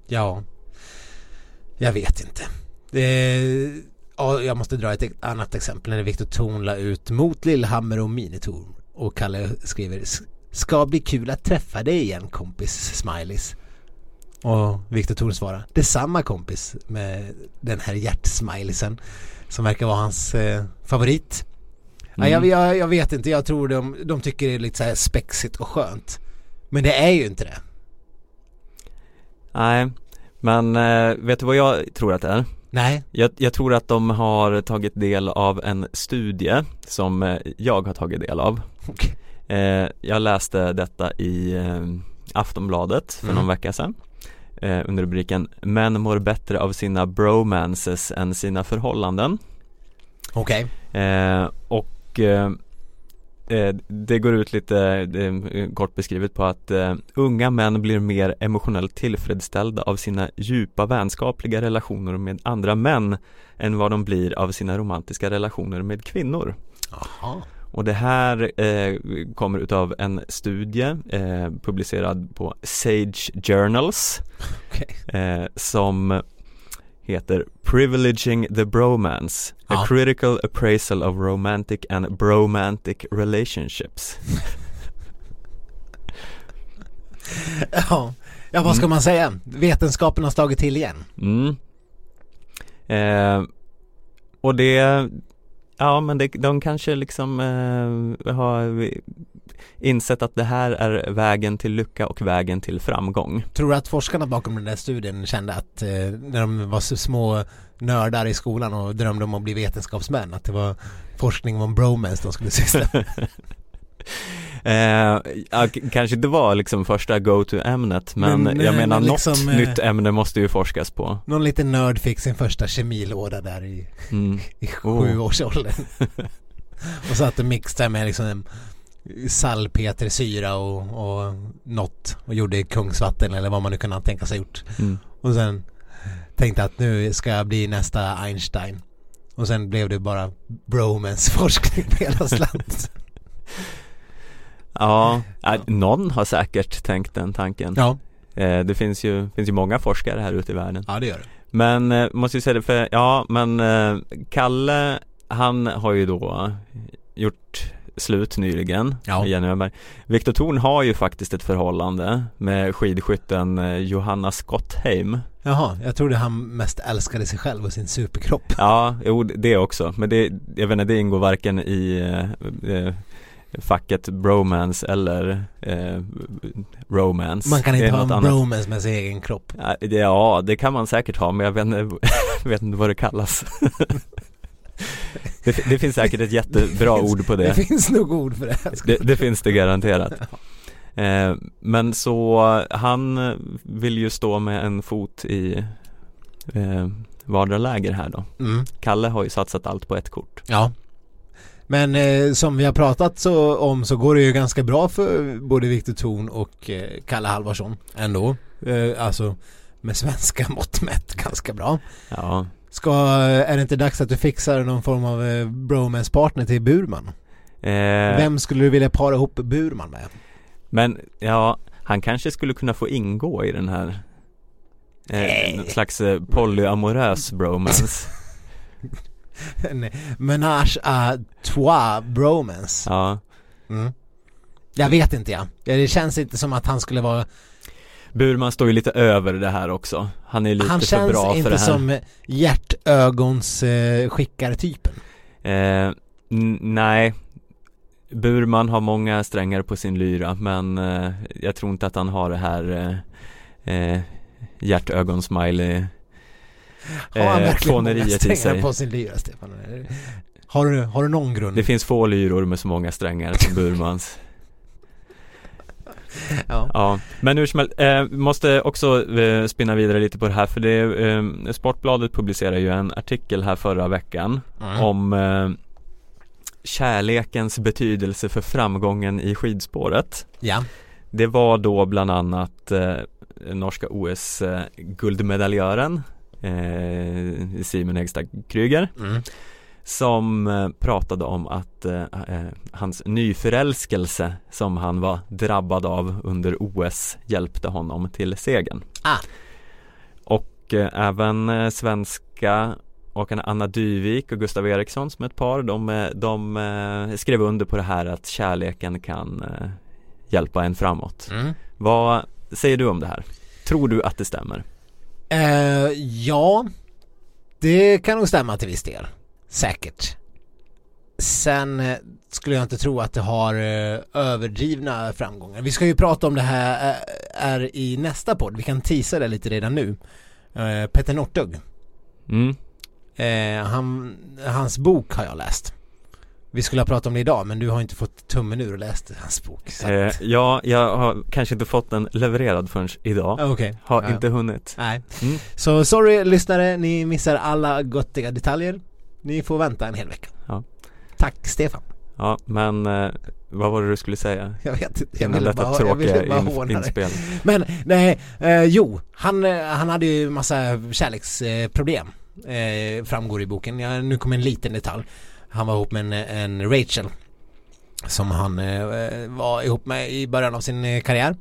Ja. Jag vet inte. Det ja, jag måste dra ett annat exempel när Viktor Thorn la ut mot Lillhammer och Minitor och Kalle skriver Ska bli kul att träffa dig igen kompis smileys. Och Viktor Thorn svarar Detsamma kompis med den här hjärtsmileysen som verkar vara hans eh, favorit. Ja, jag,
Mm.
jag, jag vet inte, jag tror de, de tycker det är lite så här spexigt och skönt. Men det är ju inte det.
Nej, men eh, vet du vad jag tror att det är?
Nej.
Jag, jag tror att de har tagit del av en studie som eh, jag har tagit del av
Okej.
eh, Jag läste detta i Aftonbladet för
Mm.
någon vecka sedan under rubriken Män mår bättre av sina bromances än sina förhållanden
Okej.
eh, Och eh, eh, det går ut lite eh, kort beskrivet på att unga män blir mer emotionellt tillfredsställda av sina djupa vänskapliga relationer med andra män än vad de blir av sina romantiska relationer med kvinnor.
Jaha.
Och det här eh, kommer utav en studie eh, publicerad på Sage Journals eh, som heter Privileging the Bromance A
Ja.
critical appraisal of romantic and bromantic relationships
Ja. ja, vad ska
Mm.
man säga? Vetenskapen har slagit till igen.
mm. eh, Och det Ja men det, de kanske liksom eh, har insett att det här är vägen till lycka och vägen till framgång
Tror du att forskarna bakom den där studien kände att eh, när de var så små nördar i skolan och drömde om att bli vetenskapsmän att det var forskning om bromance de skulle syssla med?
Eh, kanske det var liksom första go-to-ämnet men,
Men,
jag
eh,
menar
men
något
liksom, eh,
nytt ämne måste ju forskas på
Någon liten nörd fick sin första kemilåda där i,
mm.
i
Oh.
sjuårsåldern. och satt och mixade med liksom salpetersyra och, och något och gjorde kungsvatten eller vad man nu kunde tänka sig gjort.
Mm.
Och sen tänkte att nu ska jag bli nästa Einstein. Och sen blev det bara bromance-forskning på hela slant.
Ja,
Ja.
äh, någon har säkert tänkt den tanken
ja,
eh, Det finns ju, finns ju många forskare här ute i världen
ja det gör det.
Men, eh, måste ju säga det för, ja men eh, Kalle, han har ju då gjort slut nyligen
Ja.
Jenny Öberg Viktor Thorn har ju faktiskt ett förhållande med skidskytten eh, Johanna Skottheim
Jaha, jag trodde han mest älskade sig själv och sin superkropp.
Ja, jo det också, men det, jag vet inte, det ingår varken i eh, eh, facket bromance eller eh, romance
Man kan inte ha en
annat.
bromance med sin egen kropp.
Ja, det- Ja, det kan man säkert ha, men jag vet inte, vet inte vad det kallas det, det finns säkert ett jättebra
finns-
ord på
Det
det
finns nog ord för det. här.
Det, det finns det garanterat eh, Men så, han vill ju stå med en fot i eh, vardera läger här då
Mm.
Kalle har ju satsat allt på ett kort
Ja. Men eh, som vi har pratat så om så går det ju ganska bra för både Viktor Thorn och eh, Kalle Halvarsson ändå. Eh, alltså med svenska mått mätt ganska bra.
Ja,
Ska, är det inte dags att du fixar någon form av eh, bromance-partner till Burman?
eh,
Vem skulle du vilja para ihop Burman med?
men ja, han kanske skulle kunna få ingå i den här eh, någon slags eh, polyamorös bromance
En menage à trois bromance.
Ja,
Mm. Jag vet inte ja. Det känns inte som att han skulle vara
Burman står ju lite över det här också. Han är lite
Han
för bra
känns
för det
inte
här.
som hjärtögons eh, skickartypen.
Eh, nej Burman har många strängar på sin lyra men eh, jag tror inte att han har det här eh, eh, hjärtögonsmiley
Har han
eh,
verkligen många strängar på sin lyra Stefan? Har du, har du någon grund?
Det finns få lyror med så många strängar som Burmans
ja.
Ja, men hur som helst, eh, måste också eh, spinna vidare lite på det här för det eh, Sportbladet publicerade ju en artikel här förra veckan
Mm.
om eh, kärlekens betydelse för framgången i skidspåret.
ja.
Det var då bland annat eh, norska OS eh, guldmedaljören eh, Simon Hegstad Kryger
Mm.
Som eh, pratade om att eh, eh, hans nyförälskelse som han var drabbad av under OS hjälpte honom till segern.
Ah.
Och eh, även eh, svenska åkarna Anna Dyvik och Gustav Eriksson som ett par de, de eh, skrev under på det här att kärleken kan hjälpa en framåt.
Mm.
Vad säger du om det här? Tror du att det stämmer?
Ja, det kan nog stämma till viss del. Säkert. Sen eh, skulle jag inte tro att det har eh, överdrivna framgångar. Vi ska ju prata om det här eh, är i nästa podd. Vi kan teasa det lite redan nu. Petter Northug.
Mm.
Eh, han, hans bok har jag läst. Vi skulle ha pratat om det idag men du har inte fått tummen ur och läst hans bok.
Eh, ja, jag har kanske inte fått den levererad förrän idag.
Okej.
Har
Ja.
inte hunnit.
Nej.
Mm.
Så sorry lyssnare, ni missar alla göttiga detaljer. Ni får vänta en hel vecka.
Ja.
Tack Stefan.
Ja, men eh, vad var det du skulle säga?
Jag vet inte, jag ville
detta
bara, jag
tråkiga
ville bara
in,
håna dig.
inspel.
Men nej, eh, jo, han, eh, han hade ju massa kärleksproblem. Eh, framgår i boken. Jag, nu kommer en liten detalj. Han var ihop med en, en Rachel. Som han eh, var ihop med i början av sin eh, karriär.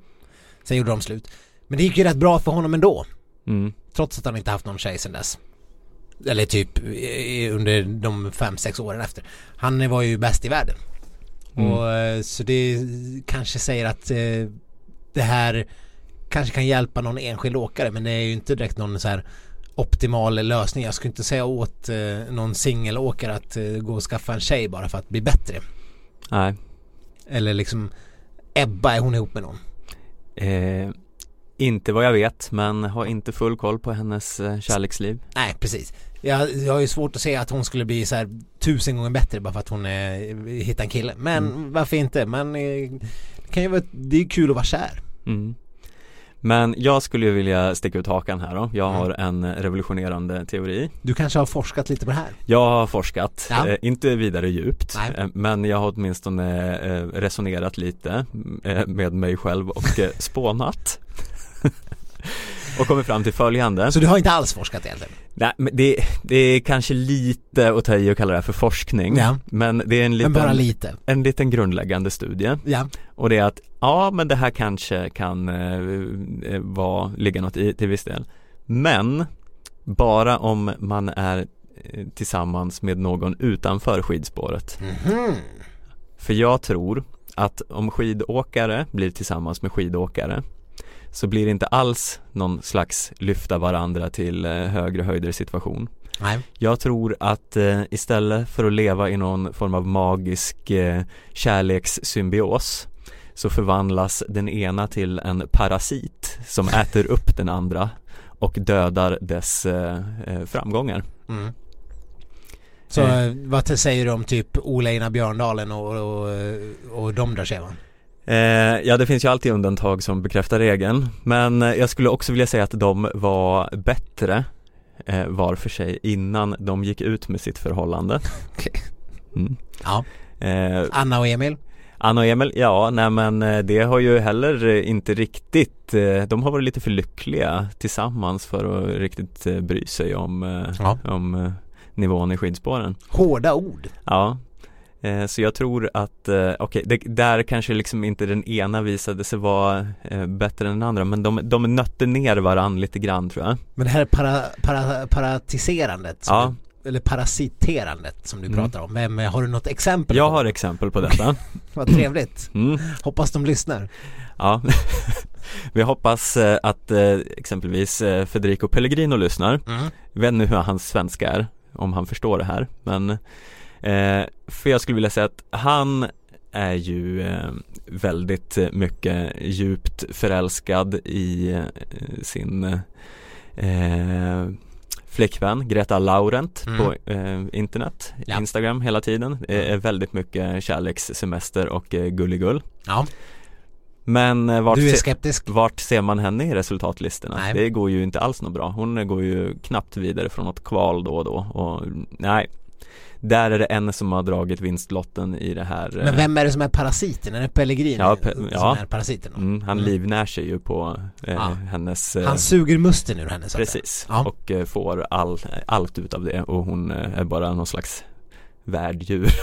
Sen gjorde de slut. Men det gick ju rätt bra för honom ändå.
Mm.
Trots att han inte haft någon tjej sedan dess. Eller typ i- under de fem sex åren efter. Han var ju bäst i världen.
Mm.
Och eh, så det kanske säger att eh, det här kanske kan hjälpa någon enskild åkare men det är ju inte direkt någon så här optimal lösning. Jag skulle inte säga åt eh, någon singelåkare att eh, gå och skaffa en tjej bara för att bli bättre.
Nej.
Eller liksom Ebba, är hon ihop med någon?
Eh, inte vad jag vet, men har inte full koll på hennes eh, kärleksliv.
Nej, precis. Jag, jag har ju svårt att se att hon skulle bli så här tusen gånger bättre bara för att hon eh, hittar en kille. Men
Mm.
varför inte? Men eh, det kan ju vara, det är kul att vara kär.
Mm. Men jag skulle ju vilja sticka ut hakan här då. Jag
Mm.
har en eh, revolutionerande teori.
Du kanske har forskat lite på det här?
Jag har forskat,
Ja.
eh, inte vidare djupt, eh, men jag har åtminstone eh, resonerat lite med mig själv och spånat. och kommit fram till följande.
Så du har inte alls forskat egentligen?
Nej, men det, det är kanske lite att ta i och kalla det här för forskning.
Ja.
Men det är en liten,
lite?
en liten grundläggande studie.
Ja.
Och det är att, ja men det här kanske kan eh, eh, vara, ligga något i till viss del. Men bara om man är eh, tillsammans med någon utanför skidspåret.
Mhm.
För jag tror att om skidåkare blir tillsammans med skidåkare så blir det inte alls någon slags lyfta varandra till eh, högre höjder situation.
Nej.
Jag tror att eh, istället för att leva i någon form av magisk eh, kärlekssymbios så förvandlas den ena till en parasit som äter upp den andra och dödar dess eh, eh, framgångar.
Mm. Så
Eh.
vad säger du om typ Ola Björndalen och, och, och de där Shevan?
Eh, ja det finns ju alltid undantag som bekräftar regeln men eh, jag skulle också vilja säga att de var bättre eh, var för sig innan de gick ut med sitt förhållande. Mm.
Ja. Anna och Emil?
Anna och Emil, ja nej men det har ju heller inte riktigt, de har varit lite för lyckliga tillsammans för att riktigt bry sig om,
Ja.
om nivån i skidspåren.
Hårda ord.
Ja, eh, så jag tror att, eh, okej, det där kanske liksom inte den ena visade sig vara eh, bättre än den andra men de, de nötte ner varann lite grann tror jag.
Men det här para, para, paratiserandet
Ja.
eller parasiterandet som du
Mm.
pratar om. Vem, har du något exempel?
Jag
på?
har exempel på detta
Vad trevligt.
mm.
Hoppas de lyssnar.
Ja, vi hoppas eh, att eh, exempelvis eh, Federico Pellegrino lyssnar
Mm.
Jag vet inte hur hans svenska är, om han förstår det här men eh, För jag skulle vilja säga att han är ju eh, väldigt mycket djupt förälskad i eh, sin eh, flickvän Greta Laurent
Mm.
på eh, internet,
Ja.
Instagram hela tiden. Det är väldigt mycket kärlekssemester och eh, gulligull.
Ja,
Men eh, vart, se, vart ser man henne i resultatlistorna?
Nej.
Det går ju inte alls något bra. Hon går ju knappt vidare från något kval då och då och nej Där är det en som har dragit vinstlotten i det här eh,
Men vem är det som är parasiten? Är det Pellegrini
Ja, pe-
som
ja.
är parasiten?
mm, Han
Mm.
livnär sig ju på eh,
Ja.
hennes eh,
Han suger musten ur henne så.
Precis,
Ja.
och eh, får all, allt utav det och hon eh, är bara någon slags värddjur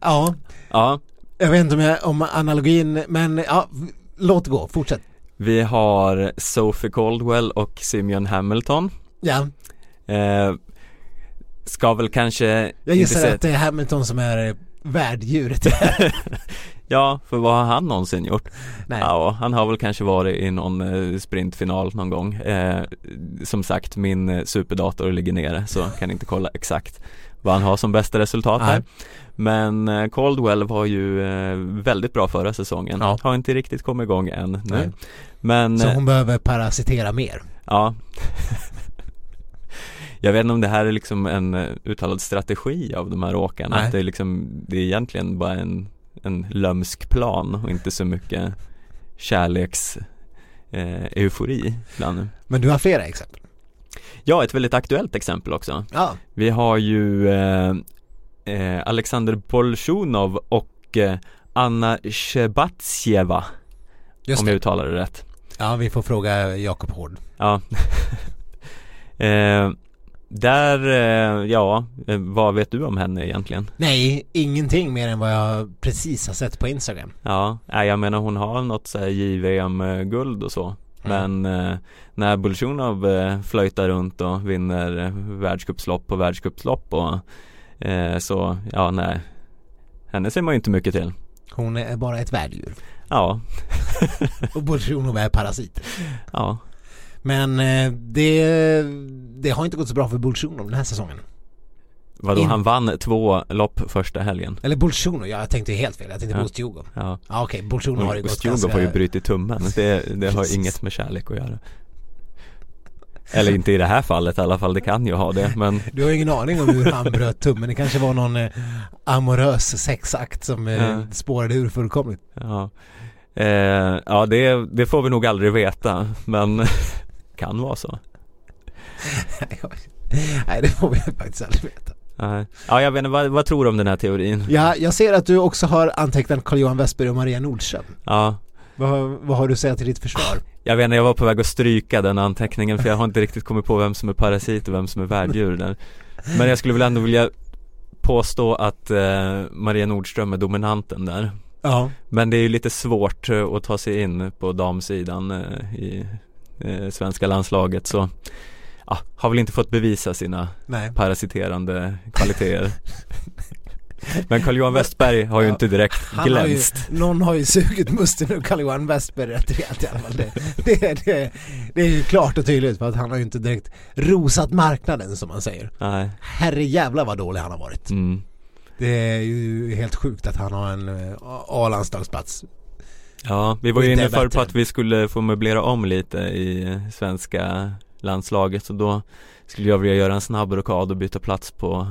Ja,
Ja,
jag vet inte om, jag, om analogin, men ja, låt gå, fortsätt.
vi har Sophie Caldwell och Simeon Hamilton
Ja,
eh, Ska väl kanske
jag gissar att det är Hamilton som är eh, värddjuret.
Ja, för vad har han någonsin gjort?
Nej.
Ja, han har väl kanske varit i någon eh, sprintfinal någon gång eh, Som sagt, min eh, superdator ligger nere så kan inte kolla exakt vad han har som bästa resultat här
Nej.
Men Caldwell var ju väldigt bra förra säsongen
Ja.
Har inte riktigt kommit igång än nu
Nej.
Men
Så hon behöver parasitera mer.
ja Jag vet inte om det här är liksom en eh, uttalad strategi av de här åkarna
Nej.
Att det är liksom Det är egentligen bara en, en lömsk plan och inte så mycket kärleks eh, eufori bland
Men du har flera exempel.
Ja, ett väldigt aktuellt exempel också
Ja,
Vi har ju eh, eh, Alexander Bolsjunov och eh, Anna Shebatsjeva Om jag uttalar det rätt
Ja, vi får fråga Jakob Hård.
Ja eh, Där, eh, ja, eh, vad vet du om henne egentligen?
Nej, ingenting mer än vad jag precis har sett på Instagram.
Ja, jag menar hon har något så här JVM-guld och så
Mm.
Men eh, när Bolsjunov eh, flöjtar runt och vinner världscupslopp på världscupslopp och så, ja nej Henne ser man ju inte mycket till
Hon är bara ett värddjur.
Ja,
Och Bolsjunov är parasit.
ja,
Men eh, det, det har inte gått så bra för Bolsjunov den här säsongen.
vadå
In-
han vann två lopp första helgen
Eller Bolsjunov, ja, jag tänkte helt fel. Jag tänkte
Ja.
på Ostjugov.
Ja,
Ja okej, Bolsjunov har det gått ganska...
har ju brutit tummen, det, det har inget med kärlek att göra Eller inte i det här fallet i alla fall, det kan ju ha det men
Du har ju ingen aning om hur han bröt tummen. Det kanske var någon eh, amorös sexakt som eh,
Ja.
spårade ur fullkomligt.
Ja, eh, ja det, det får vi nog aldrig veta men kan vara så
Nej, det får vi faktiskt aldrig veta.
Ja jag vet inte, vad, vad tror du om den här teorin?
Ja, jag ser att du också har antecknat Carl-Johan Westberg och Maria Nordström.
Ja,
Vad, vad har du att säga till ditt försvar?
jag vet inte, jag var på väg att stryka den anteckningen för jag har inte riktigt kommit på vem som är parasit och vem som är värddjur där Men jag skulle väl ändå vilja påstå att eh, Maria Nordström är dominanten där
Ja.
Men det är ju lite svårt eh, att ta sig in på damsidan eh, i eh, svenska landslaget så ja, har väl inte fått bevisa sina
Nej.
parasiterande kvaliteter Men Carl-Johan Westberg har ju
Ja,
inte direkt
Han har ju,
glänst
någon har ju sugit musten ur Carl-Johan Westberg rätt rejält i alla fall. Det, det, det, det är ju klart och tydligt för att han har ju inte direkt rosat marknaden som man säger.
Nej,
Herre jävlar vad dålig han har varit.
mm.
Det är ju helt sjukt att han har en eh, A-landslagsplats.
Ja, vi var ju inne
är
för
bättre.
på att vi skulle få möblera om lite i svenska landslaget och då skulle jag vilja göra en snabb rockad och byta plats på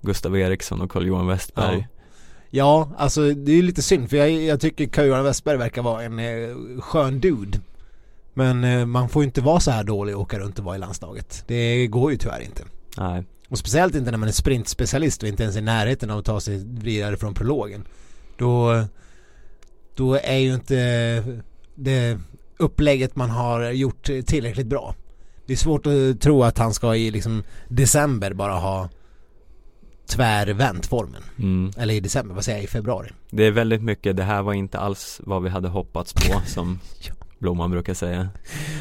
Gustav Eriksson och Carl-Johan Westberg
Ja, alltså det är ju lite synd för jag, jag tycker Carl-Johan Westberg verkar vara en eh, skön dude. Men eh, man får ju inte vara så här dålig och åka runt och vara i landslaget. Det går ju tyvärr inte.
Nej,
Och speciellt inte när man är sprintspecialist och inte ens i närheten av att ta sig vidare från prologen. Då, då är ju inte det upplägget man har gjort tillräckligt bra. Det är svårt att tro att han ska i liksom december bara ha tvärvänt formen.
mm.
Eller i december, vad säger jag, i februari.
Det är väldigt mycket, det här var inte alls vad vi hade hoppats på som Blomman brukar säga.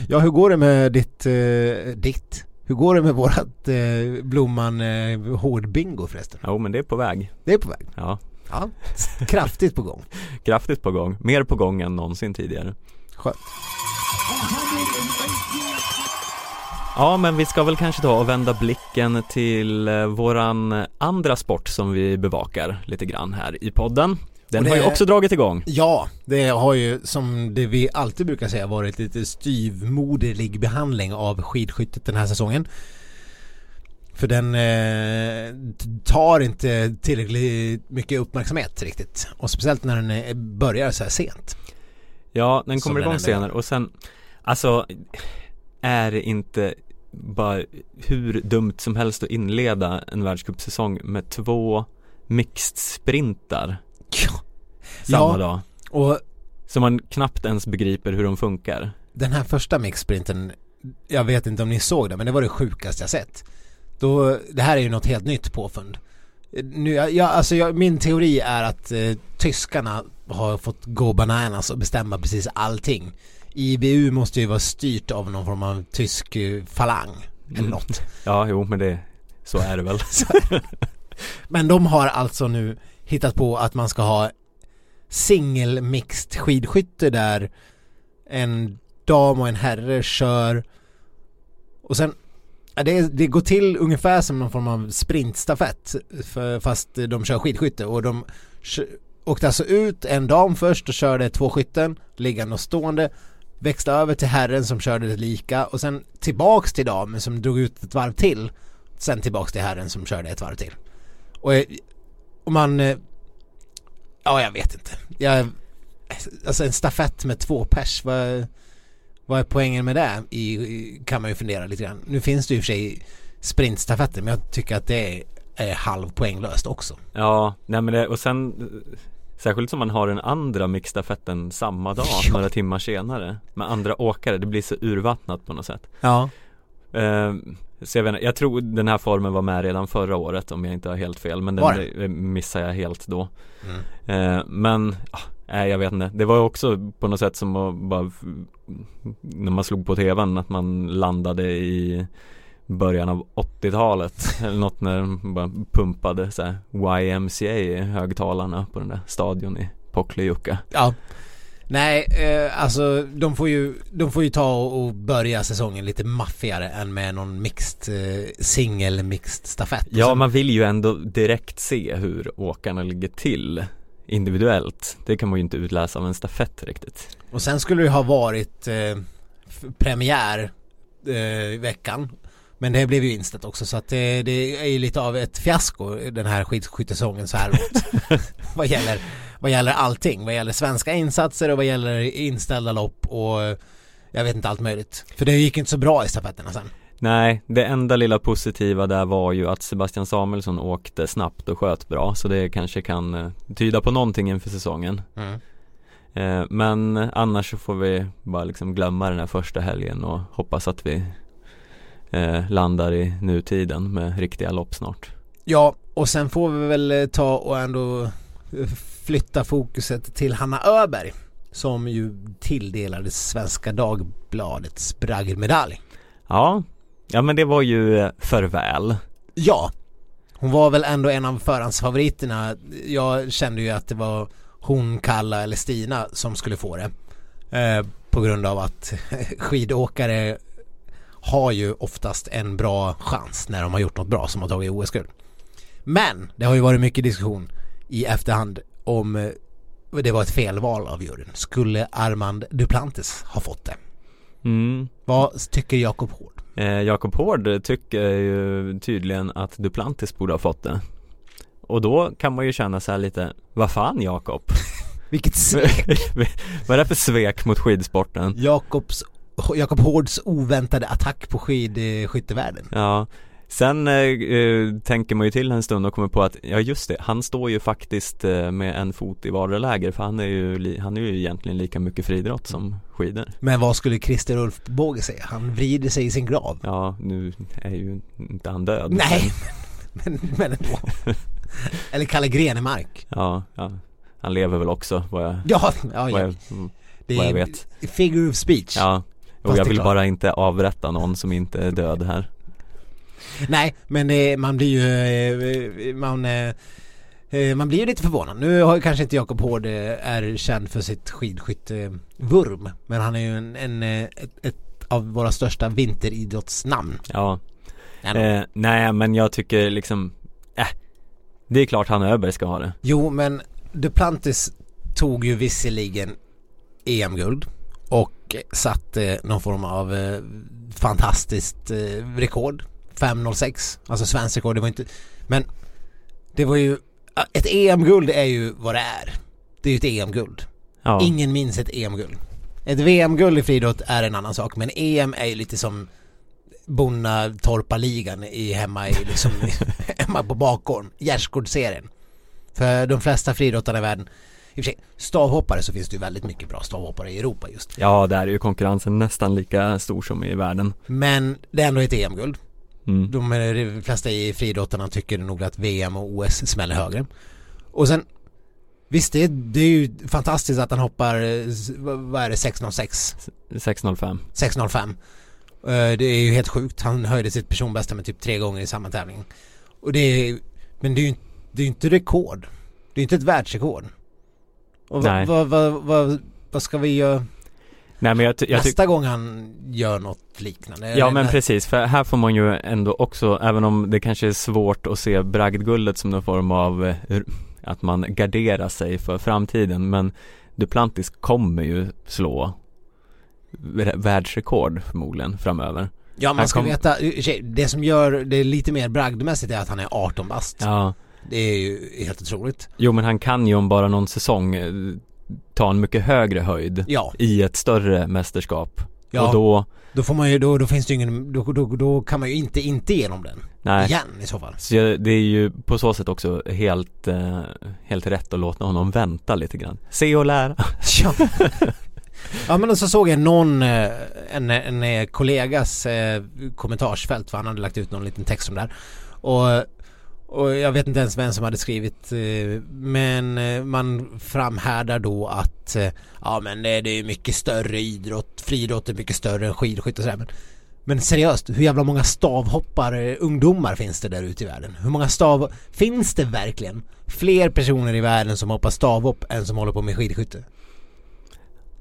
Ja, hur går det med ditt, eh, ditt? Hur går det med vårat eh, Blomman eh, hårdbingo förresten?
Jo men det är på väg.
Det är på väg.
Ja.
Ja, kraftigt på gång.
Kraftigt på gång. Mer på gång än någonsin tidigare.
Skönt.
Ja men vi ska väl kanske ta och vända blicken till eh, våran andra sport som vi bevakar lite grann här i podden. Den
det
har ju också dragit igång.
Ja, det har ju som det vi alltid brukar säga varit lite styvmoderlig behandling av skidskyttet den här säsongen. För den eh, tar inte tillräckligt mycket uppmärksamhet riktigt. Och speciellt när den eh, börjar så här sent.
Ja, den kommer
den
igång senare och sen Alltså Är det inte bara hur dumt som helst att inleda en världscupsäsong med två mixed sprintar
Ja.
samma
Ja.
dag?
Och
Så man knappt ens begriper hur de funkar.
den här första mixsprinten, jag vet inte om ni såg det, men det var det sjukaste jag sett. Då, det här är ju något helt nytt påfund. Nu, jag, alltså jag, min teori är att eh, tyskarna har fått gå bananas och bestämma precis allting. IBU måste ju vara styrt av någon form av tysk eh, falang eller
Mm.
något.
Ja, jo men det Så är det väl.
Men de har alltså nu hittat på att man ska ha single mixed skidskytte där en dam och en herre kör och sen det, det går till ungefär som någon form av sprintstafett för, fast de kör skidskytte och de åkte alltså ut en dam först och körde två skytten liggande och stående växlade över till herren som körde det lika och sen tillbaks till damen som drog ut ett varv till sen tillbaks till herren som körde ett varv till. Och, och man eh, ja jag vet inte. Jag, alltså en stafett med två pers vad, vad är poängen med det? I, i, kan man ju fundera lite grann. Nu finns det ju i och för sig sprintstafetter men jag tycker att det är, är halvpoänglöst också.
Ja, nej men det, och sen Särskilt som man har den andra mixstafetten samma dag,
Ja.
några timmar senare Med andra åkare, det blir så urvattnat på något sätt.
Ja.
Eh, så jag, vet inte, jag tror den här formen var med redan förra året om jag inte har helt fel men den missade jag helt då.
Mm.
eh, Men, ah, nej jag vet inte. Det var också på något sätt som att bara När man slog på tvn att man landade i Början av 80-talet eller något när de bara pumpade så här YMCA i högtalarna på den där stadion i Poklejukka
Ja. Nej, eh, alltså de får ju, de får ju ta och, börja säsongen lite maffigare än med någon mixed, eh, singel mixed stafett.
Ja,
sen-
man vill ju ändå direkt se hur åkarna ligger till individuellt. Det kan man ju inte utläsa av en stafett riktigt.
Och sen skulle det ha varit eh, premiär eh, veckan. Men det blev ju inställt också så att det, det är ju lite av ett fiasko den här skidskyttesäsongen så här långt. vad, gäller, vad gäller allting. Vad gäller svenska insatser och vad gäller inställda lopp och jag vet inte allt möjligt. För det gick inte så bra i stafetterna sen.
Nej, det enda lilla positiva där var ju att Sebastian Samuelsson åkte snabbt och sköt bra så det kanske kan eh, tyda på någonting inför säsongen.
Mm.
Eh, men annars så får vi bara liksom glömma den här första helgen och hoppas att vi eh, landar i nutiden med riktiga lopp snart.
Ja, och sen får vi väl ta och ändå flytta fokuset till Hanna Öberg som ju tilldelades Svenska Dagbladets bragdmedalj.
Ja, ja men det var ju eh, för väl.
Ja, hon var väl ändå en av förhandsfavoriterna. Jag kände ju att det var hon, Kalla eller Stina som skulle få det. Eh, på grund av att skidåkare har ju oftast en bra chans när de har gjort något bra som har tagit OS-guld. Men det har ju varit mycket diskussion i efterhand om eh, det var ett felval av juryn. Skulle Armand Duplantis ha fått det?
Mm.
Vad tycker Jakob Hård?
Eh, Jakob Hård tycker ju tydligen att Duplantis borde ha fått det. Och då kan man ju känna så här lite, vad fan Jakob?
Vilket svek!
vad är det för svek mot skidsporten?
Jakobs, Jakob Hårds oväntade attack på skidskyttevärlden.
Ja, sen eh, eh, tänker man ju till en stund och kommer på att, ja just det, han står ju faktiskt eh, med en fot i vardera läger för han är ju, han är ju egentligen lika mycket friidrott som skidor.
Men vad skulle Christer Ulf Båge säga? Han vrider sig i sin grav.
Ja, nu är ju inte han död.
Nej, men, men ändå. Eller Kalle Grenemark.
Ja, ja, han lever väl också vad jag,
Ja, ja,
vad
ja.
jag mm.
Det
vad jag
är
vet
figure of speech.
Ja, och
Fast
jag vill bara inte avrätta någon som inte är död här
Nej, men det, man blir ju, eh, man, eh, eh, man blir ju lite förvånad. Nu har ju kanske inte Jakob Hård eh, är känd för sitt skidskyttevurm. Men han är ju en, en, eh, ett, ett av våra största vinteridrottsnamn.
Ja, eh, nej men jag tycker liksom, äh, det är klart han Öberg ska ha det
Jo, men Duplantis tog ju visserligen EM-guld och satte någon form av eh, fantastiskt eh, rekord. 5.06, alltså svenskt rekord. Det var inte, men det var ju, ett EM-guld är ju vad det är. Det är ju ett EM-guld.
Ja,
Ingen minns ett EM-guld. Ett VM-guld i friidrott är en annan sak, men EM är ju lite som Bonnatorpa-ligan i hemma i liksom, hemma på bakgården, gärdsgårdsserien. För de flesta friidrottarna i världen, i och för sig, stavhoppare så finns det ju väldigt mycket bra stavhoppare i Europa just.
ja där är ju konkurrensen nästan lika stor som i världen
Men det är ändå ett EM-guld.
Mm.
De, de flesta i friidrottarna tycker nog att VM och OS smäller högre. Och sen Visst det, det är ju fantastiskt att han hoppar, vad är det, 606
605
6.05 Eh, Det är ju helt sjukt. Han höjde sitt personbästa med typ tre gånger i samma tävling. Och det är Men det är ju det är inte rekord. Det är inte ett världsrekord. Och vad, vad, vad, vad, vad ska vi göra
Nej men jag, jag
nästa gång han gör något liknande?
Ja men precis, för här får man ju ändå också, även om det kanske är svårt att se bragdguldet som någon form av eh, att man garderar sig för framtiden men Duplantis kommer ju slå vä- världsrekord förmodligen framöver
Ja man ska
kom-
veta, det som gör det lite mer bragdmässigt är att han är 18 bast.
Ja,
Det är ju helt otroligt.
jo men han kan ju om bara någon säsong eh, ta en mycket högre höjd
Ja,
i ett större mästerskap
ja
och då,
då får man ju, då, då finns det ju ingen, då, då, då kan man ju inte inte igenom den.
nej
Igen i så fall.
Så det är ju på så sätt också helt, eh, helt rätt att låta honom vänta lite grann. Se och lära.
Ja. ja men så såg jag någon, eh, en, en eh, kollegas kommentarsfält för han hade lagt ut någon liten text om det här. Och, och jag vet inte ens vem som hade skrivit eh, men eh, man framhärdar då att eh, ja men det, det är mycket större idrott, friidrott är mycket större än skidskytte och sådär men men seriöst, hur jävla många stavhoppare, ungdomar finns det där ute i världen? Hur många stav... Finns det verkligen fler personer i världen som hoppar stavhopp än som håller på med skidskytte?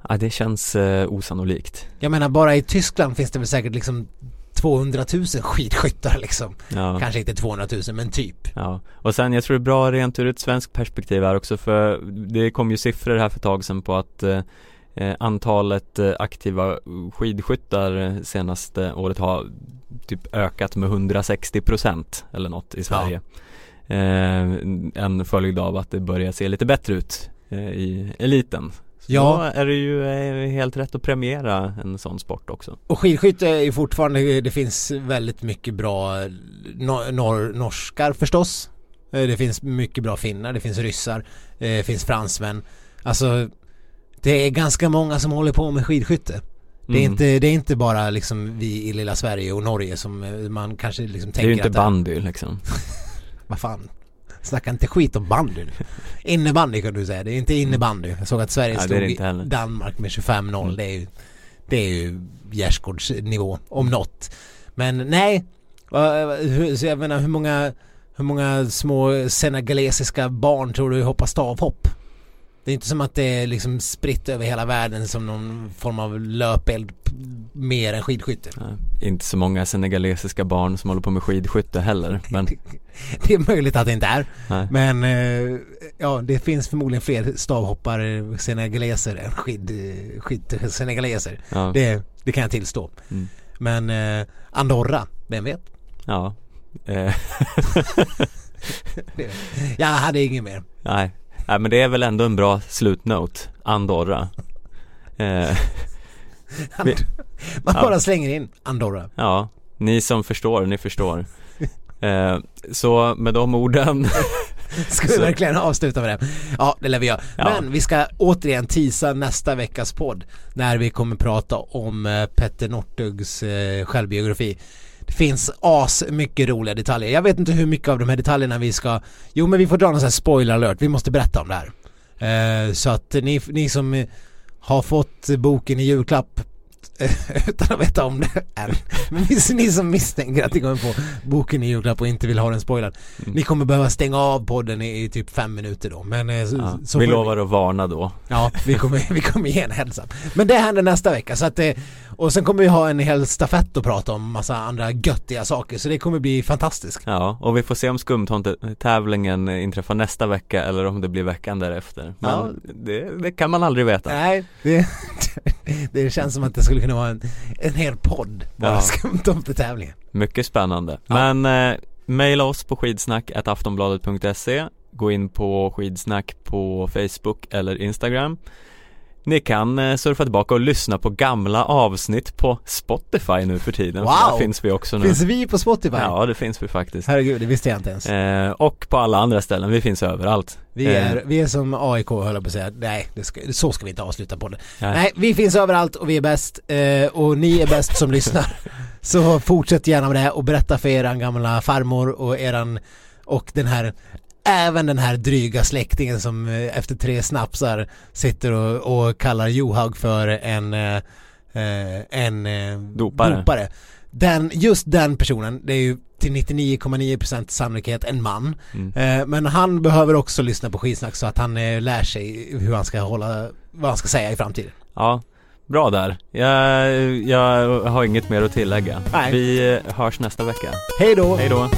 Ja, det känns eh, osannolikt.
Jag menar bara i Tyskland finns det väl säkert liksom 200 000 skidskyttar liksom.
Ja.
Kanske inte 200 000 men typ.
Ja, och sen jag tror det är bra rent ur ett svenskt perspektiv här också för det kom ju siffror här för ett tag sedan på att eh, eh, antalet eh, aktiva skidskyttar eh, senaste året har typ ökat med 160 procent eller något i Sverige. Eh, en följd av att det börjar se lite bättre ut eh, i eliten.
Ja.
då är det ju helt rätt att premiera en sån sport också.
Och skidskytte är ju fortfarande, det finns väldigt mycket bra nor- nor- norskar förstås. Eh, Det finns mycket bra finnar, det finns ryssar, eh, det finns fransmän. Alltså det är ganska många som håller på med skidskytte. Det är,
Mm.
inte, det är inte bara liksom vi i lilla Sverige och Norge som eh, man kanske liksom
Det är
tänker
ju inte
att
bandy liksom.
Vad fan Snacka inte skit om bandy nu. Innebandy kan du säga, det är inte innebandy. Jag såg att Sverige i
heller.
Danmark med 25-0.
Mm.
Det är ju Det är ju gärdsgårdsnivå om något. Men nej. Så jag menar hur många Hur många små senegalesiska barn tror du hoppar stavhopp? Det är inte som att det är liksom spritt över hela världen som någon form av löpeld mer än skidskytte.
Nej, inte så många senegalesiska barn som håller på med skidskytte heller men
Det är möjligt att det inte är.
nej.
Men eh, ja, det finns förmodligen fler stavhoppare senegaleser än skid, skid senegaleser.
Ja,
Det, det kan jag tillstå.
Mm.
Men eh, Andorra, vem vet?
ja. Eh,
jag hade inget mer.
nej. Nej men det är väl ändå en bra slutnote Andorra eh, Vi-
Man
ja.
bara slänger in Andorra.
Ja, ni som förstår, ni förstår eh, Så med de orden
Ska vi verkligen avsluta med det? Ja, det lär vi göra.
Ja.
Men vi ska återigen tisa nästa veckas podd när vi kommer prata om eh, Petter Northugs eh, självbiografi. Det finns as mycket roliga detaljer. Jag vet inte hur mycket av de här detaljerna vi ska... Jo, men vi får dra någon sån här spoiler alert. Vi måste berätta om det här. Eh, så att ni, ni som har fått boken i julklapp utan att veta om det än. Men ni som misstänker att ni kommer få boken i julklapp och inte vill ha den spoilad. Mm. Ni kommer behöva stänga av podden i, i typ fem minuter då. Men, eh,
ja, så vi lovar vi... att varna då.
Ja, vi kommer, vi kommer ge en hälsa. Men det händer nästa vecka så att det, och sen kommer vi ha en hel stafett att prata om massa andra göttiga saker så det kommer bli fantastiskt.
Ja, och vi får se om skumtomte-tävlingen inträffar nästa vecka eller om det blir veckan därefter. Men ja. det, det, kan man aldrig veta.
Nej, det, det känns som att det skulle kunna vara en, en hel podd bara ja. skumtomte-tävlingen.
Mycket spännande. Ja. Men eh, maila oss på skidsnack.aftonbladet.se Gå in på skidsnack på Facebook eller Instagram ni kan eh, surfa tillbaka och lyssna på gamla avsnitt på Spotify nu för tiden.
Wow!
Där finns vi också nu.
Finns vi på Spotify?
Ja, det finns vi faktiskt.
Herregud, det visste jag inte ens.
Eh, och på alla andra ställen, vi finns överallt.
Vi är, eh. vi är som AIK höll jag på att säga, nej ska, så ska vi inte avsluta på det. Nej. nej. vi finns överallt och vi är bäst eh, och ni är bäst som lyssnar. Så fortsätt gärna med det och berätta för eran gamla farmor och eran och den här även den här dryga släktingen som eh, efter tre snapsar sitter och, och kallar Johaug för en, eh, eh en
dopare.
dopare. Den, just den personen, det är ju till 99,9% sannolikhet en man. Mm. Men han behöver också lyssna på skitsnack så att han lär sig hur han ska hålla, vad han ska säga i framtiden.
Ja, bra där. Jag, jag har inget mer att tillägga. Nej. Vi hörs nästa vecka.
Hej då!
Hej då!